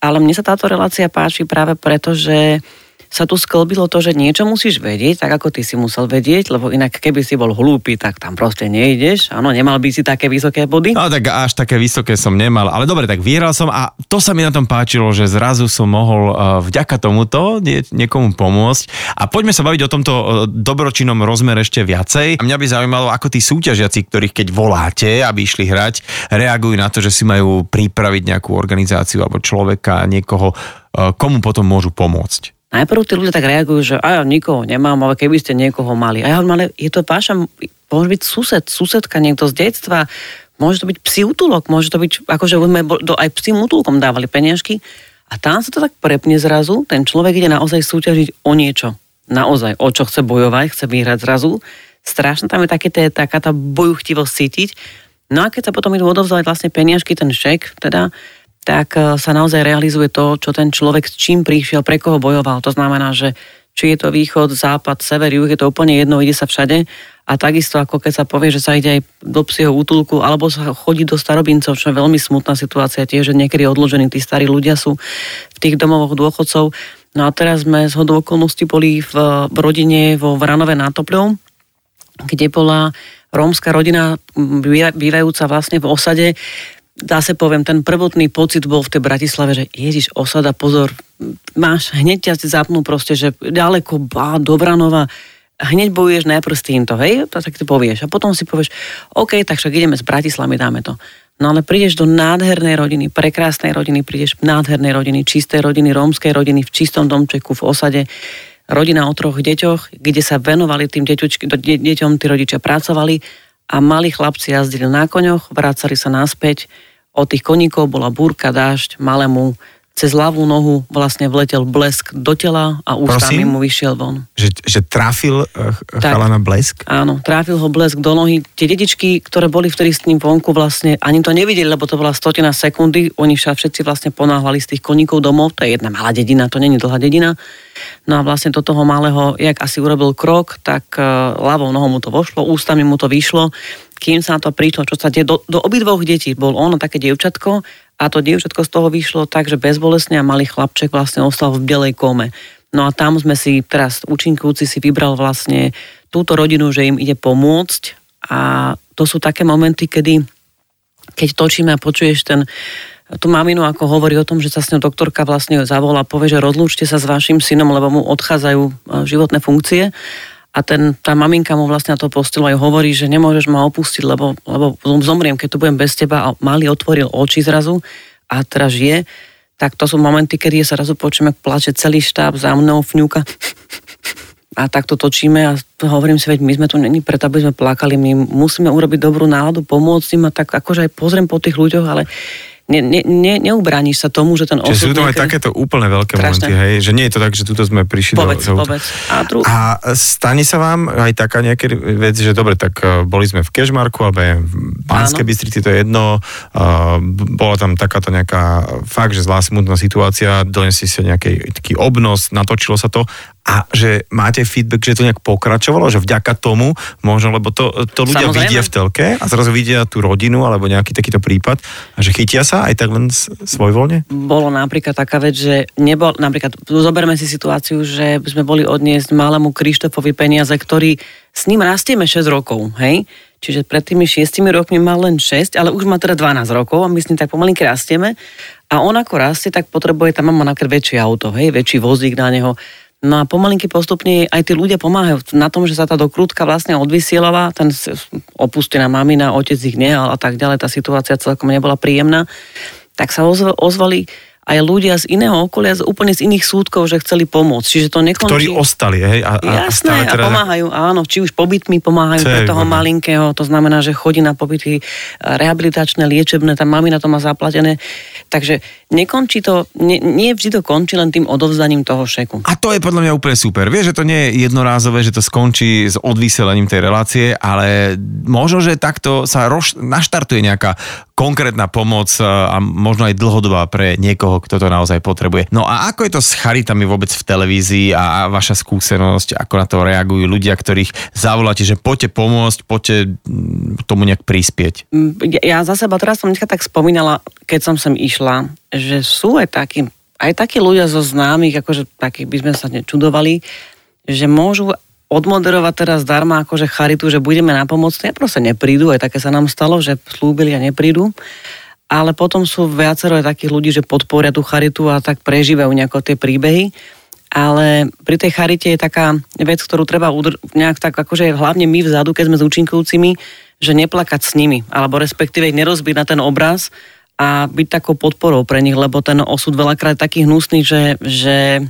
Ale mne sa táto relácia páči práve preto, že sa tu sklbilo to, že niečo musíš vedieť, tak ako ty si musel vedieť, lebo inak keby si bol hlúpy, tak tam proste nejdeš. Áno, nemal by si také vysoké body. No tak až také vysoké som nemal, ale dobre, tak vyhral som a to sa mi na tom páčilo, že zrazu som mohol uh, vďaka tomuto nie, niekomu pomôcť. A poďme sa baviť o tomto uh, dobročinnom rozmere ešte viacej. A mňa by zaujímalo, ako tí súťažiaci, ktorých keď voláte, aby išli hrať, reagujú na to, že si majú pripraviť nejakú organizáciu alebo človeka, niekoho, uh, komu potom môžu pomôcť. Najprv tí ľudia tak reagujú, že a ja nikoho nemám, ale keby ste niekoho mali. A ja ale je to páša, môže byť sused, susedka, niekto z detstva, môže to byť psi útulok, môže to byť, akože sme do, aj psím útulkom dávali peniažky. A tam sa to tak prepne zrazu, ten človek ide naozaj súťažiť o niečo. Naozaj, o čo chce bojovať, chce vyhrať zrazu. Strašne tam je také, taká tá bojuchtivosť cítiť. No a keď sa potom idú odovzdávať vlastne peniažky, ten šek, teda, tak e, sa naozaj realizuje to, čo ten človek s čím prišiel, pre koho bojoval. To znamená, že či je to východ, západ, sever, juh, je to úplne jedno, ide sa všade. A takisto ako keď sa povie, že sa ide aj do psieho útulku, alebo sa chodí do starobincov, čo je veľmi smutná situácia tiež, že niekedy odložení tí starí ľudia sú v tých domovoch dôchodcov. No a teraz sme z hodou okolností boli v, v rodine vo Vranove nad Topľou, kde bola rómska rodina bývajúca vlastne v osade sa poviem, ten prvotný pocit bol v tej Bratislave, že Ježiš, osada, pozor, máš, hneď ťa zapnú proste, že ďaleko, bá, Dobranova, hneď bojuješ najprv s týmto, hej, to tak ty povieš. A potom si povieš, OK, tak však ideme z Bratislavy, dáme to. No ale prídeš do nádhernej rodiny, prekrásnej rodiny, prídeš nádhernej rodiny, čistej rodiny, rómskej rodiny, v čistom domčeku, v osade, rodina o troch deťoch, kde sa venovali tým deťučky, deťom, tí rodičia pracovali a mali chlapci jazdili na koňoch, vrácali sa naspäť, od tých koníkov bola búrka, dážď, malému cez ľavú nohu vlastne vletel blesk do tela a ústami mu vyšiel von. Že, že trafil uh, chalana blesk? Áno, trafil ho blesk do nohy. Tie dedičky, ktoré boli vtedy s ním vonku, vlastne ani to nevideli, lebo to bola stotina sekundy. Oni sa všetci vlastne ponáhľali z tých koníkov domov. To je jedna malá dedina, to není dlhá dedina. No a vlastne do toho malého, jak asi urobil krok, tak uh, ľavou nohou mu to vošlo, ústami mu to vyšlo kým sa na to prišlo, čo sa deje. Do, do obidvoch detí bol ono také dievčatko a to dievčatko z toho vyšlo tak, že bezbolesne a malý chlapček vlastne ostal v bielej kome. No a tam sme si teraz účinkujúci si vybral vlastne túto rodinu, že im ide pomôcť a to sú také momenty, kedy keď točíme a počuješ ten tú maminu, ako hovorí o tom, že sa s ňou doktorka vlastne zavolá povie, že rozlúčte sa s vašim synom, lebo mu odchádzajú e, životné funkcie a ten, tá maminka mu vlastne na to postelu aj hovorí, že nemôžeš ma opustiť, lebo, lebo zomriem, keď tu budem bez teba. A malý otvoril oči zrazu a teraz žije, tak to sú momenty, kedy sa zrazu počujeme, plače celý štáb za mnou, fňúka a tak to točíme a hovorím si, veď my sme tu není preto, aby sme plakali, my musíme urobiť dobrú náladu, pomôcť im a tak akože aj pozriem po tých ľuďoch, ale ne, ne, ne, neubrániš sa tomu, že ten osud... Čiže sú to aj takéto úplne veľké Strašné. momenty, hej? Že nie je to tak, že tuto sme prišli povedz, do... Povedz. A, dru... a stane sa vám aj taká nejaká vec, že dobre, tak uh, boli sme v Kešmarku, alebo aj v Banskej Bystrici, to je jedno, uh, bola tam takáto nejaká fakt, že zlá smutná situácia, donesli sa nejaký taký obnos, natočilo sa to a že máte feedback, že to nejak pokračovalo, že vďaka tomu, možno, lebo to, to ľudia Samozrejme. vidia v telke a zrazu vidia tú rodinu alebo nejaký takýto prípad a že chytia sa aj tak len svojvoľne? Bolo napríklad taká vec, že nebol, napríklad, zoberme si situáciu, že sme boli odniesť malému Krištofovi peniaze, ktorý s ním rastieme 6 rokov, hej? Čiže pred tými 6 rokmi mal len 6, ale už má teda 12 rokov a my s ním tak pomalinky rastieme. A on ako rastie, tak potrebuje tam mama napríklad väčšie auto, hej, väčší vozík na neho No a pomalinky postupne aj tí ľudia pomáhajú na tom, že sa tá dokrútka vlastne odvysielala, ten opustená mamina, otec ich nehal a tak ďalej, tá situácia celkom nebola príjemná, tak sa ozvali aj ľudia z iného okolia, z úplne z iných súdkov, že chceli pomôcť. Čiže to nekončí... Ktorí ostali, hej? A, a, Jasné, a, teda... a pomáhajú, áno, či už pobytmi pomáhajú pre toho malinkého, to znamená, že chodí na pobyty rehabilitačné, liečebné, tam mami na to má zaplatené. Takže nekončí to, nie, nie vždy to končí len tým odovzdaním toho šeku. A to je podľa mňa úplne super. Vieš, že to nie je jednorázové, že to skončí s odvyselením tej relácie, ale možno, že takto sa roš, naštartuje nejaká konkrétna pomoc e, a možno aj dlhodobá pre niekoho, kto to naozaj potrebuje. No a ako je to s charitami vôbec v televízii a vaša skúsenosť, ako na to reagujú ľudia, ktorých zavoláte, že poďte pomôcť, poďte mm, tomu nejak prispieť? Mm, ja za seba teraz som tak spomínala, keď som sem išla, že sú aj takí, aj takí ľudia zo známych, akože takých by sme sa nečudovali, že môžu odmoderovať teraz darma akože charitu, že budeme na pomoc, ja proste neprídu, aj také sa nám stalo, že slúbili a neprídu. Ale potom sú viacero aj takých ľudí, že podporia tú charitu a tak prežívajú nejako tie príbehy. Ale pri tej charite je taká vec, ktorú treba udr- nejak tak, akože hlavne my vzadu, keď sme s účinkujúcimi, že neplakať s nimi, alebo respektíve nerozbiť na ten obraz a byť takou podporou pre nich, lebo ten osud veľakrát je taký hnusný, že, že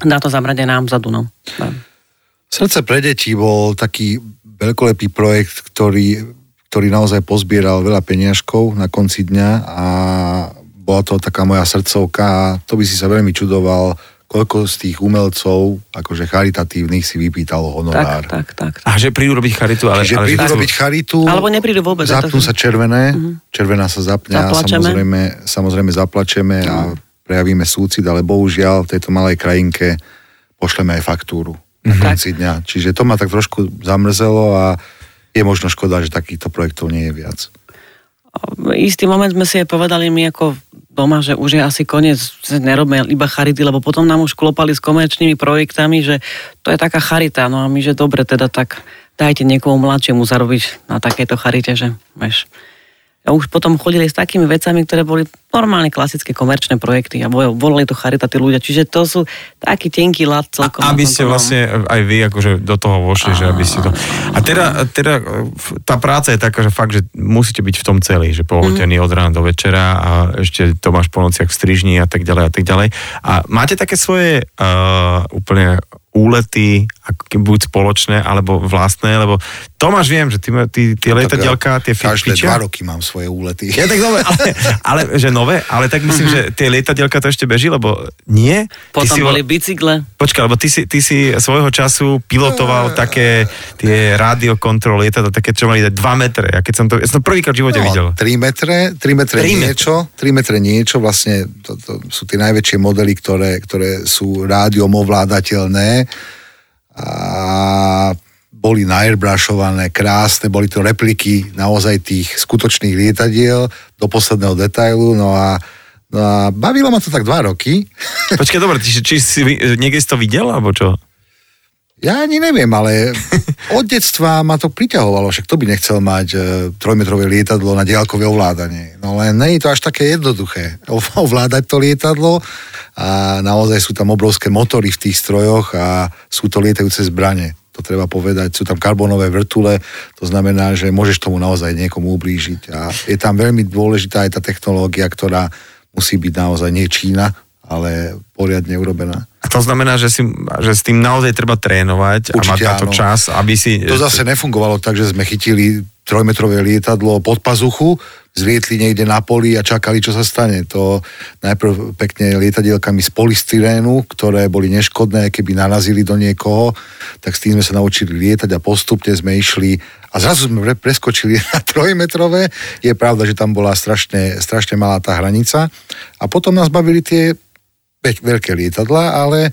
dá to zamrať aj nám vzadu. No. Srdce pre deti bol taký veľkolepý projekt, ktorý, ktorý naozaj pozbieral veľa peniažkov na konci dňa a bola to taká moja srdcovka a to by si sa veľmi čudoval, koľko z tých umelcov, akože charitatívnych, si vypýtalo honorár. Tak, tak, tak. A že prídu robiť charitu, ale... Že ale prídu robiť charitu, alebo neprídu vôbec. Zapnú sa červené, uh-huh. červená sa zapne a samozrejme, samozrejme zaplačeme uh-huh. a mhm. prejavíme súcit, ale bohužiaľ v tejto malej krajinke pošleme aj faktúru na konci dňa. Čiže to ma tak trošku zamrzelo a je možno škoda, že takýchto projektov nie je viac. Istý moment sme si aj povedali my ako doma, že už je asi koniec, nerobme iba charity, lebo potom nám už klopali s komerčnými projektami, že to je taká charita, no a my, že dobre, teda tak dajte niekomu mladšiemu zarobiť na takéto charite, že vieš, už potom chodili s takými vecami, ktoré boli normálne klasické komerčné projekty a volali to charita tí ľudia. Čiže to sú taký tenký lat celkom. A, aby ste vlastne aj vy akože do toho vošli, že aby ste to... A teda, teda tá práca je taká, že fakt, že musíte byť v tom celý, že pohotený mm. od rána do večera a ešte to máš po nociach v strižni a tak ďalej a tak ďalej. A máte také svoje uh, úplne úlety, buď spoločné, alebo vlastné, lebo Tomáš viem, že ty, ty, ty no, lietadielka, tie Každé dva roky mám svoje úlety. Ja tak dobre, ale, ale, že nové, ale tak myslím, že tie lietadielka to ešte beží, lebo nie. Potom si, boli bicykle. Počkaj, lebo ty si, ty si svojho času pilotoval také tie radiokontrol lietadla, také, čo mali 2 metre. Ja keď som to, ja som to prvýkrát v živote no, videl. 3 metre, 3 metre 3 niečo, 3 metre niečo, vlastne to, to sú tie najväčšie modely, ktoré, ktoré sú rádiom ovládateľné a boli nairbrashované, krásne, boli to repliky naozaj tých skutočných lietadiel do posledného detailu, no a, no a bavilo ma to tak dva roky. Počkaj, dobre, či, či si niekde si to videl, alebo čo? Ja ani neviem, ale od detstva ma to priťahovalo, však to by nechcel mať e, trojmetrové lietadlo na diálkové ovládanie. No len nie je to až také jednoduché ovládať to lietadlo a naozaj sú tam obrovské motory v tých strojoch a sú to lietajúce zbranie. To treba povedať, sú tam karbonové vrtule, to znamená, že môžeš tomu naozaj niekomu ublížiť. A je tam veľmi dôležitá aj tá technológia, ktorá musí byť naozaj nie Čína, ale poriadne urobená. To znamená, že, si, že s tým naozaj treba trénovať Určite a mať na to áno. čas, aby si... To zase nefungovalo tak, že sme chytili trojmetrové lietadlo pod pazuchu, zlietli niekde na poli a čakali, čo sa stane. To najprv pekne lietadielkami z polystyrénu, ktoré boli neškodné, keby narazili do niekoho, tak s tým sme sa naučili lietať a postupne sme išli a zrazu sme preskočili na trojmetrové. Je pravda, že tam bola strašne, strašne malá tá hranica. A potom nás bavili tie veľké lietadla, ale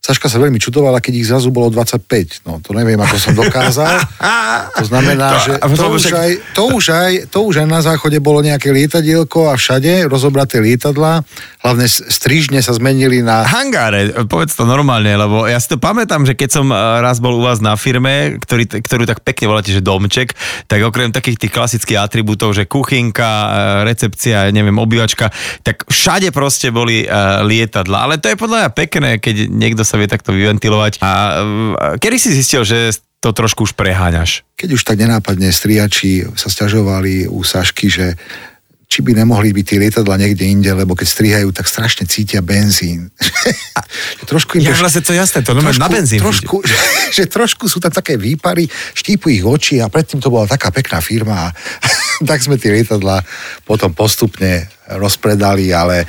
Saška sa veľmi čudovala, keď ich zrazu bolo 25. No, to neviem, ako som dokázal. To znamená, to, že to už, aj, to, už aj, to už aj na záchode bolo nejaké lietadielko a všade rozobraté lietadla, hlavne strižne sa zmenili na... Hangáre, povedz to normálne, lebo ja si to pamätám, že keď som eh, raz bol u vás na firme, ktorý, ktorú tak pekne voláte, že domček, tak okrem takých tých klasických atribútov, že kuchynka, eh, recepcia, neviem, obývačka, tak všade proste boli uh, lietadla. Ale to je podľa mňa pekné, keď niekto sa vie takto vyventilovať. A kedy si zistil, že to trošku už preháňaš? Keď už tak nenápadne striači sa stiažovali u Sašky, že či by nemohli byť tie lietadla niekde inde, lebo keď strihajú, tak strašne cítia benzín. Že trošku im Ja to- vlastne to jasné, to normálne na benzín. trošku, že trošku sú tam také výpary, štípu ich oči a predtým to bola taká pekná firma a tak sme tie lietadla potom postupne rozpredali, ale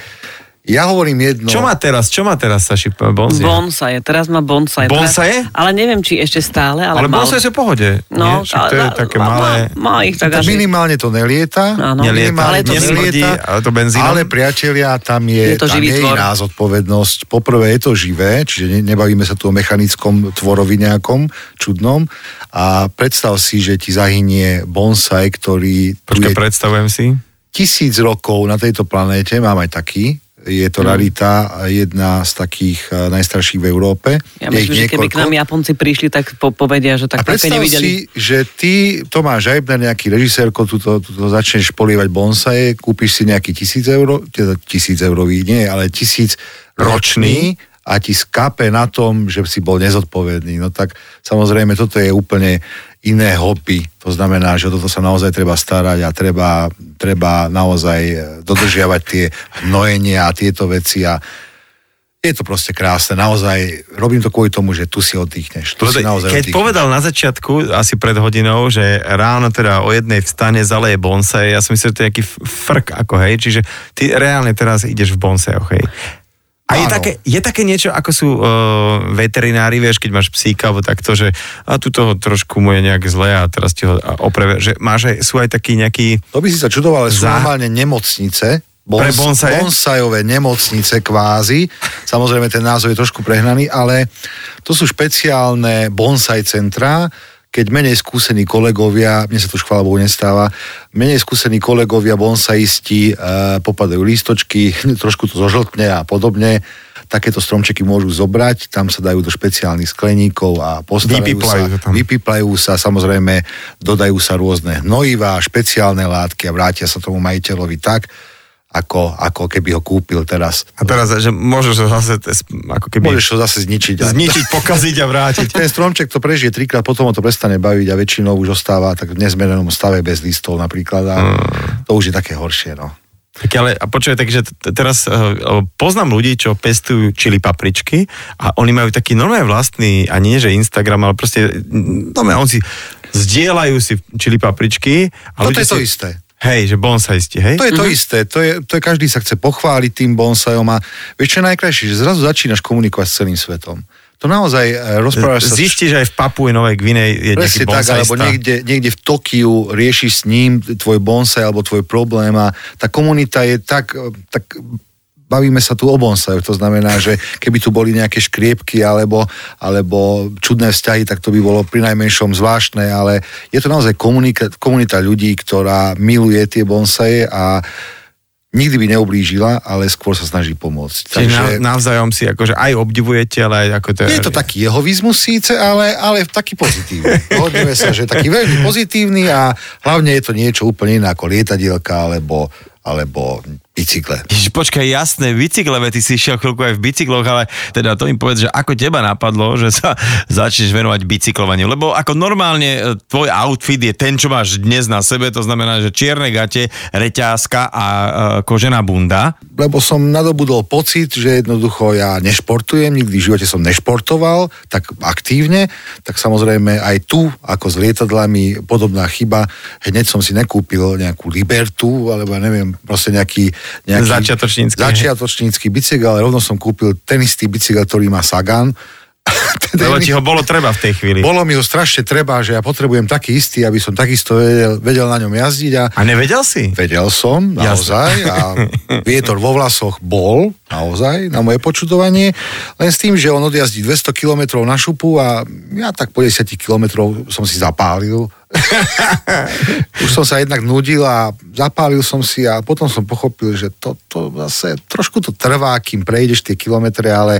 ja hovorím jedno... Čo má teraz, čo má teraz Saši Bonzi? Bonsaje, teraz má bonsaje. Bonsaje? Teraz, ale neviem, či ešte stále, ale, ale mal... bonsaje sú v pohode. No, nie? Však to je ale- také má- malé... Má, má ich tak až... minimálne to nelieta, Áno. Nelieta, ale to nelieta, ale to benzínom? ale priatelia, tam je, Je to tam živý je tvor. iná zodpovednosť. Poprvé je to živé, čiže ne, nebavíme sa tu o mechanickom tvorovi nejakom čudnom a predstav si, že ti zahynie bonsai, ktorý Počkaj, je predstavujem si. tisíc rokov na tejto planéte, mám aj taký, je to rarita, jedna z takých eh, najstarších v Európe. Ja myslím, že keby k nám Japonci prišli, tak po, povedia, že tak A také nevideli. si, že ty, Tomáš Ajbner, nejaký režisérko, tuto, tuto začneš polievať bonsaje, kúpiš si nejaký tisíc eur, teda tisíc eurový, nie, ale tisíc ročný a ti skape na tom, že si bol nezodpovedný. No tak samozrejme, toto je úplne iné hobby. To znamená, že toto sa naozaj treba starať a treba, treba naozaj eh, dodržiavať tie hnojenia a tieto veci a je to proste krásne. Naozaj robím to kvôli tomu, že tu si oddychneš. Tu si naozaj Keď oddychneš. povedal na začiatku, asi pred hodinou, že ráno teda o jednej vstane, zaleje bonsai, ja som myslel, že to je nejaký frk, ako hej, čiže ty reálne teraz ideš v bonsajoch, hej. A je také, je také niečo, ako sú uh, veterinári, vieš, keď máš psíka, alebo takto, že a tu toho trošku mu je nejak zle a teraz ti ho a opravia, že máš aj, sú aj takí nejakí, To by si sa čudoval, ale sú Za- normálne nemocnice, Pre bonsaje? bonsajové nemocnice kvázi. Samozrejme, ten názov je trošku prehnaný, ale to sú špeciálne bonsai centrá, keď menej skúsení kolegovia, mne sa to už chvála Bohu nestáva, menej skúsení kolegovia bonsaisti e, popadajú lístočky, trošku to zožltne a podobne, takéto stromčeky môžu zobrať, tam sa dajú do špeciálnych skleníkov a postarajú Vypiplajú sa, tam. vypiplajú sa, samozrejme dodajú sa rôzne hnojivá, špeciálne látky a vrátia sa tomu majiteľovi tak, ako, ako keby ho kúpil teraz. a teraz, že môžeš ho zase, ako keby Môžeš ho zase zničiť. A- zničiť, pokaziť a vrátiť. Ten stromček to prežije trikrát, potom ho to prestane baviť a väčšinou už ostáva tak v nezmenenom stave bez listov napríklad a Hmm. to už je také horšie. No. Tak ale, a počuj, takže teraz uh, poznám ľudí, čo pestujú čili papričky a oni majú taký normálne vlastný, a nie že Instagram, ale proste, normálne, on si zdieľajú si čili papričky. A Toto ľudia je to si, isté. Hej, že bonsaisti, hej? To je to isté, to je, to je každý sa chce pochváliť tým bonsajom a vieš čo je najkrajšie, že zrazu začínaš komunikovať s celým svetom. To naozaj e, rozprávaš sa... Zistíš, že aj v Papue Novej Gvinej je nejaký Presne tak, bonsaista. alebo niekde, niekde v Tokiu riešiš s ním tvoj bonsai alebo tvoj problém a tá komunita je tak, tak bavíme sa tu o bonsaju, to znamená, že keby tu boli nejaké škriepky alebo, alebo čudné vzťahy, tak to by bolo pri najmenšom zvláštne, ale je to naozaj komunika, komunita ľudí, ktorá miluje tie bonsaje a nikdy by neublížila, ale skôr sa snaží pomôcť. Čiže na, navzájom si akože aj obdivujete, ale aj ako to je to taký jehovizmus síce, ale, ale taký pozitívny. Hodneme sa, že taký veľmi pozitívny a hlavne je to niečo úplne iné ako lietadielka alebo, alebo bicykle. Ježiš, počkaj, jasné, bicykle, veď ty si šiel chvíľku aj v bicykloch, ale teda to im povedz, že ako teba napadlo, že sa začneš venovať bicyklovaniu, lebo ako normálne e, tvoj outfit je ten, čo máš dnes na sebe, to znamená, že čierne gate, reťázka a e, kožená bunda. Lebo som nadobudol pocit, že jednoducho ja nešportujem, nikdy v živote som nešportoval tak aktívne, tak samozrejme aj tu, ako s lietadlami, podobná chyba, hneď som si nekúpil nejakú Libertu, alebo ja neviem, proste nejaký, nejaký Začiatočnícky. začiatočnícky bicykel, ale rovno som kúpil ten istý bicykel, ktorý má Sagan. Lebo ti ho bolo treba v tej chvíli. Bolo mi ho strašne treba, že ja potrebujem taký istý, aby som takisto vedel, vedel na ňom jazdiť a A nevedel si? vedel som, naozaj, a vietor vo vlasoch bol, naozaj, na moje počudovanie, len s tým, že on odjazdí 200 km na šupu a ja tak po 10 km som si zapálil. Už som sa jednak nudil a zapálil som si a potom som pochopil, že to, to zase trošku to trvá, kým prejdeš tie kilometre, ale,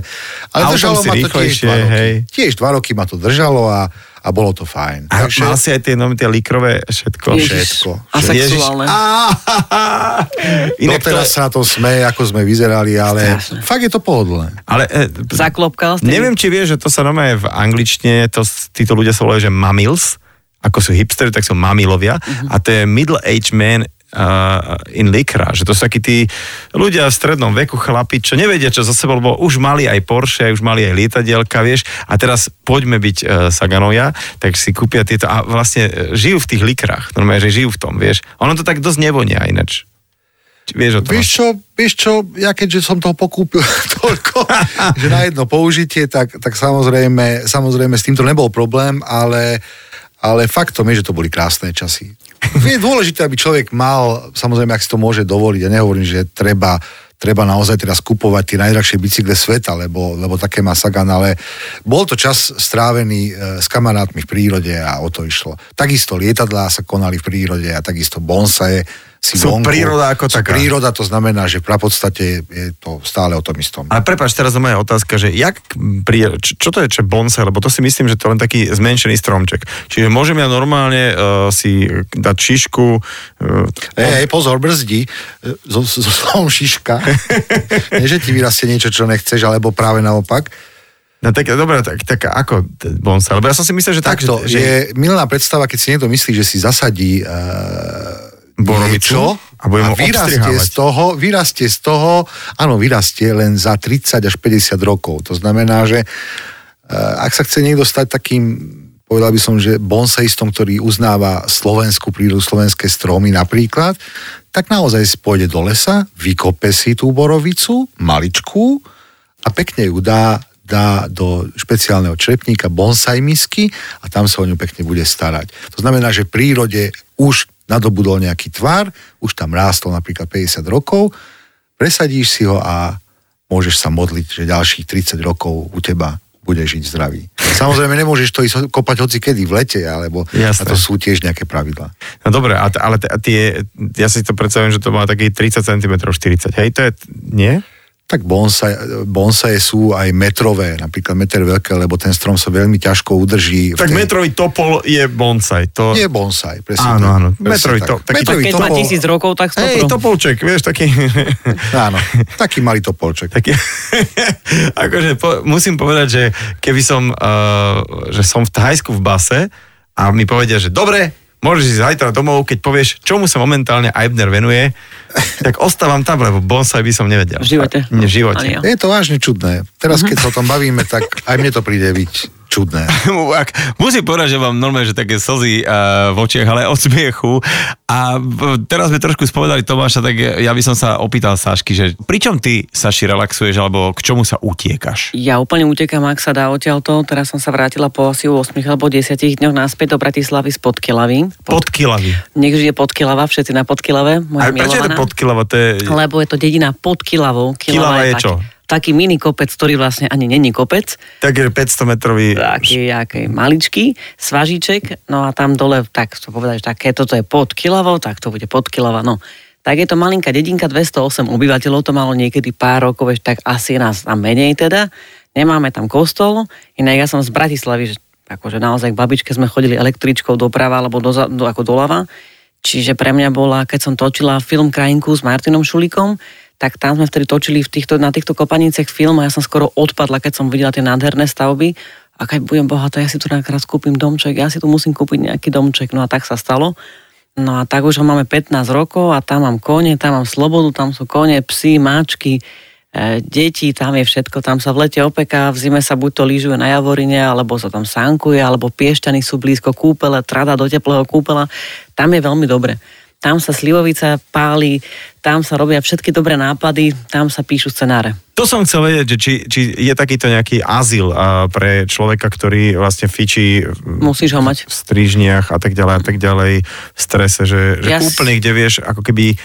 ale Autom držalo ma to tiež dva roky. hej. Tiež dva roky ma to držalo a, a bolo to fajn. A mal si aj tie, no, tie likrové všetko? Ježiš. všetko. A sexuálne. Inak to, Doteraz sa na tom smeje, ako sme vyzerali, ale Strašné. fakt je to pohodlné. ale e, Zaklopkal ste? Neviem, či vieš, že to sa normálne v angličtine, to, títo ľudia sa volajú, že mamils, ako sú hipstery, tak sú mamilovia. Mhm. A to je middle-aged man uh, in likra, že to sú takí tí ľudia v strednom veku, chlapi, čo nevedia, čo za sebou, lebo už mali aj Porsche, už mali aj lietadielka, vieš, a teraz poďme byť uh, Saganoja, tak si kúpia tieto a vlastne e, žijú v tých likrách, normálne, že žijú v tom, vieš. Ono to tak dosť nevonia ináč. Vieš o tom? Vieš čo, vieš čo, ja keďže som toho pokúpil toľko, že na jedno použitie, tak, tak samozrejme, samozrejme s týmto nebol problém, ale, ale faktom je, že to boli krásne časy. Je dôležité, aby človek mal, samozrejme, ak si to môže dovoliť, ja nehovorím, že treba treba naozaj teraz kupovať tie najdrahšie bicykle sveta, lebo, lebo také má Sagan, ale bol to čas strávený e, s kamarátmi v prírode a o to išlo. Takisto lietadlá sa konali v prírode a takisto bonsaje si Sú vonku. príroda ako Sú taká. príroda, to znamená, že v podstate je to stále o tom istom. Ale prepáč, teraz moja otázka, že jak pri, čo, čo to je čo bonsai, lebo to si myslím, že to je len taký zmenšený stromček. Čiže môžem ja normálne uh, si dať šišku, uh, Ej, ej, pozor, brzdi, e, so, so, so slovom šiška. Nie, že ti vyrastie niečo, čo nechceš, alebo práve naopak. no tak dobre, tak, tak ako bonsai? Lebo ja som si myslel, že tak, Takto, že, že je milná predstava, keď si niekto myslí, že si zasadí uh, Borovicu a bude mu vyrastie z toho, vyrastie z toho, áno, vyrastie len za 30 až 50 rokov. To znamená, že uh, ak sa chce niekto stať takým povedal by som, že bonsaistom, ktorý uznáva slovenskú prírodu, slovenské stromy napríklad, tak naozaj pôjde do lesa, vykope si tú borovicu, maličkú, a pekne ju dá, dá do špeciálneho črepníka bonsai misky a tam sa o ňu pekne bude starať. To znamená, že prírode už nadobudol nejaký tvar, už tam rástol napríklad 50 rokov, presadíš si ho a môžeš sa modliť, že ďalších 30 rokov u teba bude žiť zdravý. Samozrejme, nemôžeš to ísť kopať hoci kedy v lete, alebo a to sú tiež nejaké pravidlá. No dobre, ale t- tie, ja si to predstavujem, že to má taký 30 cm, 40, hej, to je, nie? Tak bonsai, bonsaje sú aj metrové, napríklad meter veľké, lebo ten strom sa veľmi ťažko udrží. Tak tej- metrový topol je bonsai. To... Nie bonsai, presne Áno, tak. áno, metrový tak. to- taký- metrový Keď má topol, tisíc rokov, tak Hej, stopro. topolček, vieš, taký... Áno, taký malý topolček. taký akože po, musím povedať, že keby som, uh, že som v Thajsku v base a mi povedia, že dobre, môžeš ísť zajtra domov, keď povieš, čomu sa momentálne Eibner venuje, tak ostávam tam, lebo bonsai by som nevedel. V živote. V živote. Je to vážne čudné. Teraz, keď sa o tom bavíme, tak aj mne to príde byť čudné. Musím povedať, že mám normálne, že také slzy uh, v očiach, ale od smiechu. A teraz sme trošku spovedali Tomáša, tak ja by som sa opýtal Sašky, že pričom ty, Saši, relaxuješ, alebo k čomu sa utiekaš? Ja úplne utekám, ak sa dá odtiaľto. Teraz som sa vrátila po asi 8 alebo 10 dňoch naspäť do Bratislavy z Podkilavy. Podkilavy. Nech žije Podkilava, všetci na Podkilave, moja A prečo je to podkilava? To je... Lebo je to dedina pod Kilavou. Kilava je taký, čo? Taký mini kopec, ktorý vlastne ani není kopec. Tak je 500 metrový... Taký, aký maličký, svažíček, no a tam dole, tak to povedať, že také, toto je pod Kilavou, tak to bude pod Kilava, no. Tak je to malinká dedinka, 208 obyvateľov, to malo niekedy pár rokov, ešte tak asi nás tam menej teda. Nemáme tam kostol, inak ja som z Bratislavy, že akože naozaj k babičke sme chodili električkou doprava alebo do, do, ako doľava. Čiže pre mňa bola, keď som točila film Krajinku s Martinom Šulikom, tak tam sme vtedy točili v týchto, na týchto kopanicech film a ja som skoro odpadla, keď som videla tie nádherné stavby. A keď budem bohatá, ja si tu raz kúpim domček, ja si tu musím kúpiť nejaký domček. No a tak sa stalo. No a tak už ho máme 15 rokov a tam mám kone, tam mám slobodu, tam sú kone, psy, máčky, e, deti, tam je všetko, tam sa v lete opeká, v zime sa buď to lyžuje na Javorine, alebo sa tam sánkuje, alebo piešťany sú blízko kúpele, trada do teplého kúpela. Tam je veľmi dobre. Tam sa slivovica páli, tam sa robia všetky dobré nápady, tam sa píšu scenáre. To som chcel vedieť, že či, či je takýto nejaký azyl pre človeka, ktorý vlastne fičí Musíš ho mať. v strižniach a tak ďalej a tak ďalej, v strese, že, že Ja úplne kde vieš ako keby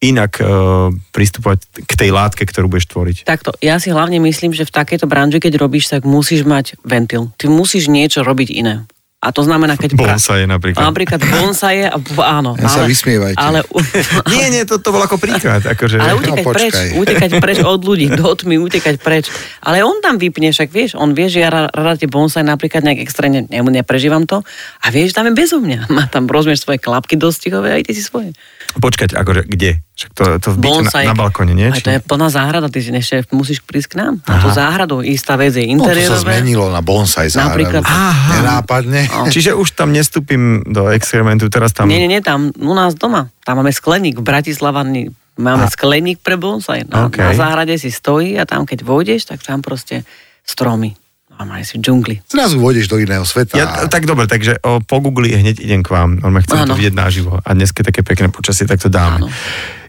inak uh, pristupovať k tej látke, ktorú budeš tvoriť. Takto, ja si hlavne myslím, že v takejto branži, keď robíš, tak musíš mať ventil. Ty musíš niečo robiť iné. A to znamená, keď... pra- Bonsaje napríklad. Napríklad bonsaje, a, áno. Ja sa vysmievajte. Ale, Nie, nie, to, to bol ako príklad. Akože, ale utekať No, preč, utekať preč od ľudí, do tmy, utekať preč. Ale on tam vypne, však vieš, on vie, že ja ra- rada tie bonsai napríklad nejak extrémne ne, neprežívam to a vieš, že tam je bezo mňa. Má tam rozumieš svoje klapky dostihové a ty si svoje. Počkať, akože kde? Však to, to v Bonsai. na, na balkóne, nie? A to je plná záhrada, ty si ešte musíš prísť k nám. Na tú záhradu, istá vec je No to sa interiérové. zmenilo na bonsai záhradu. Napríklad- Aha. Nenápadne. No. Čiže už tam nestúpim do experimentu, teraz tam... Nie, nie, nie, tam u nás doma. Tam máme skleník v Bratislavaní. Máme A- skleník pre bonsai. Na, OK. na záhrade si stojí a tam keď vojdeš, tak tam proste stromy. Normálne si v džungli. Zrazu vôjdeš do iného sveta. Ja, tak dobre, takže o, po Google hneď idem k vám. Normálne chcem Áno. to vidieť naživo. A dnes je také pekné počasie, tak to dáme. Áno.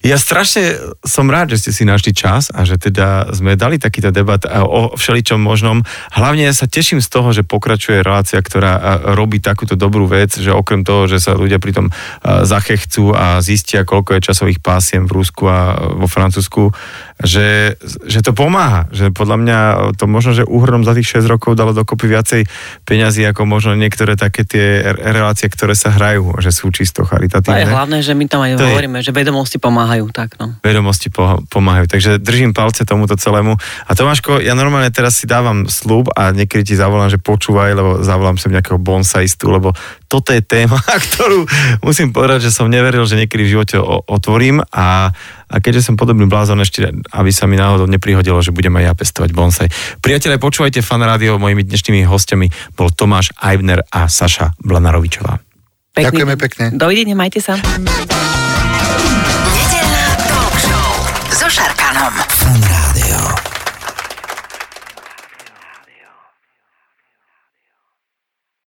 Ja strašne som rád, že ste si našli čas a že teda sme dali takýto debat o všeličom možnom. Hlavne sa teším z toho, že pokračuje relácia, ktorá robí takúto dobrú vec, že okrem toho, že sa ľudia pri tom a, zachechcú a zistia, koľko je časových pásiem v Rusku a vo Francúzsku, že, že to pomáha. Že podľa mňa to možno, že úhrnom za tých 6 rokov dalo dokopy viacej peňazí, ako možno niektoré také tie re- relácie, ktoré sa hrajú, že sú čisto A je charitatívne hlavné, že my tam aj To je- hovoríme, že vedomosti pomáhajú. Tak, no. vedomosti po, pomáhajú. Takže držím palce tomuto celému. A Tomáško, ja normálne teraz si dávam slúb a niekedy ti zavolám, že počúvaj, lebo zavolám sem nejakého bonsaistu, lebo toto je téma, ktorú musím povedať, že som neveril, že niekedy v živote o, otvorím a, a keďže som podobný blázon ešte, aby sa mi náhodou neprihodilo, že budem aj ja pestovať bonsai. Priatelia, počúvajte fan rádio, mojimi dnešnými hostiami bol Tomáš Ajvner a Saša Blanarovičová. Pekný Ďakujeme pekne. Dovidenia, majte sa.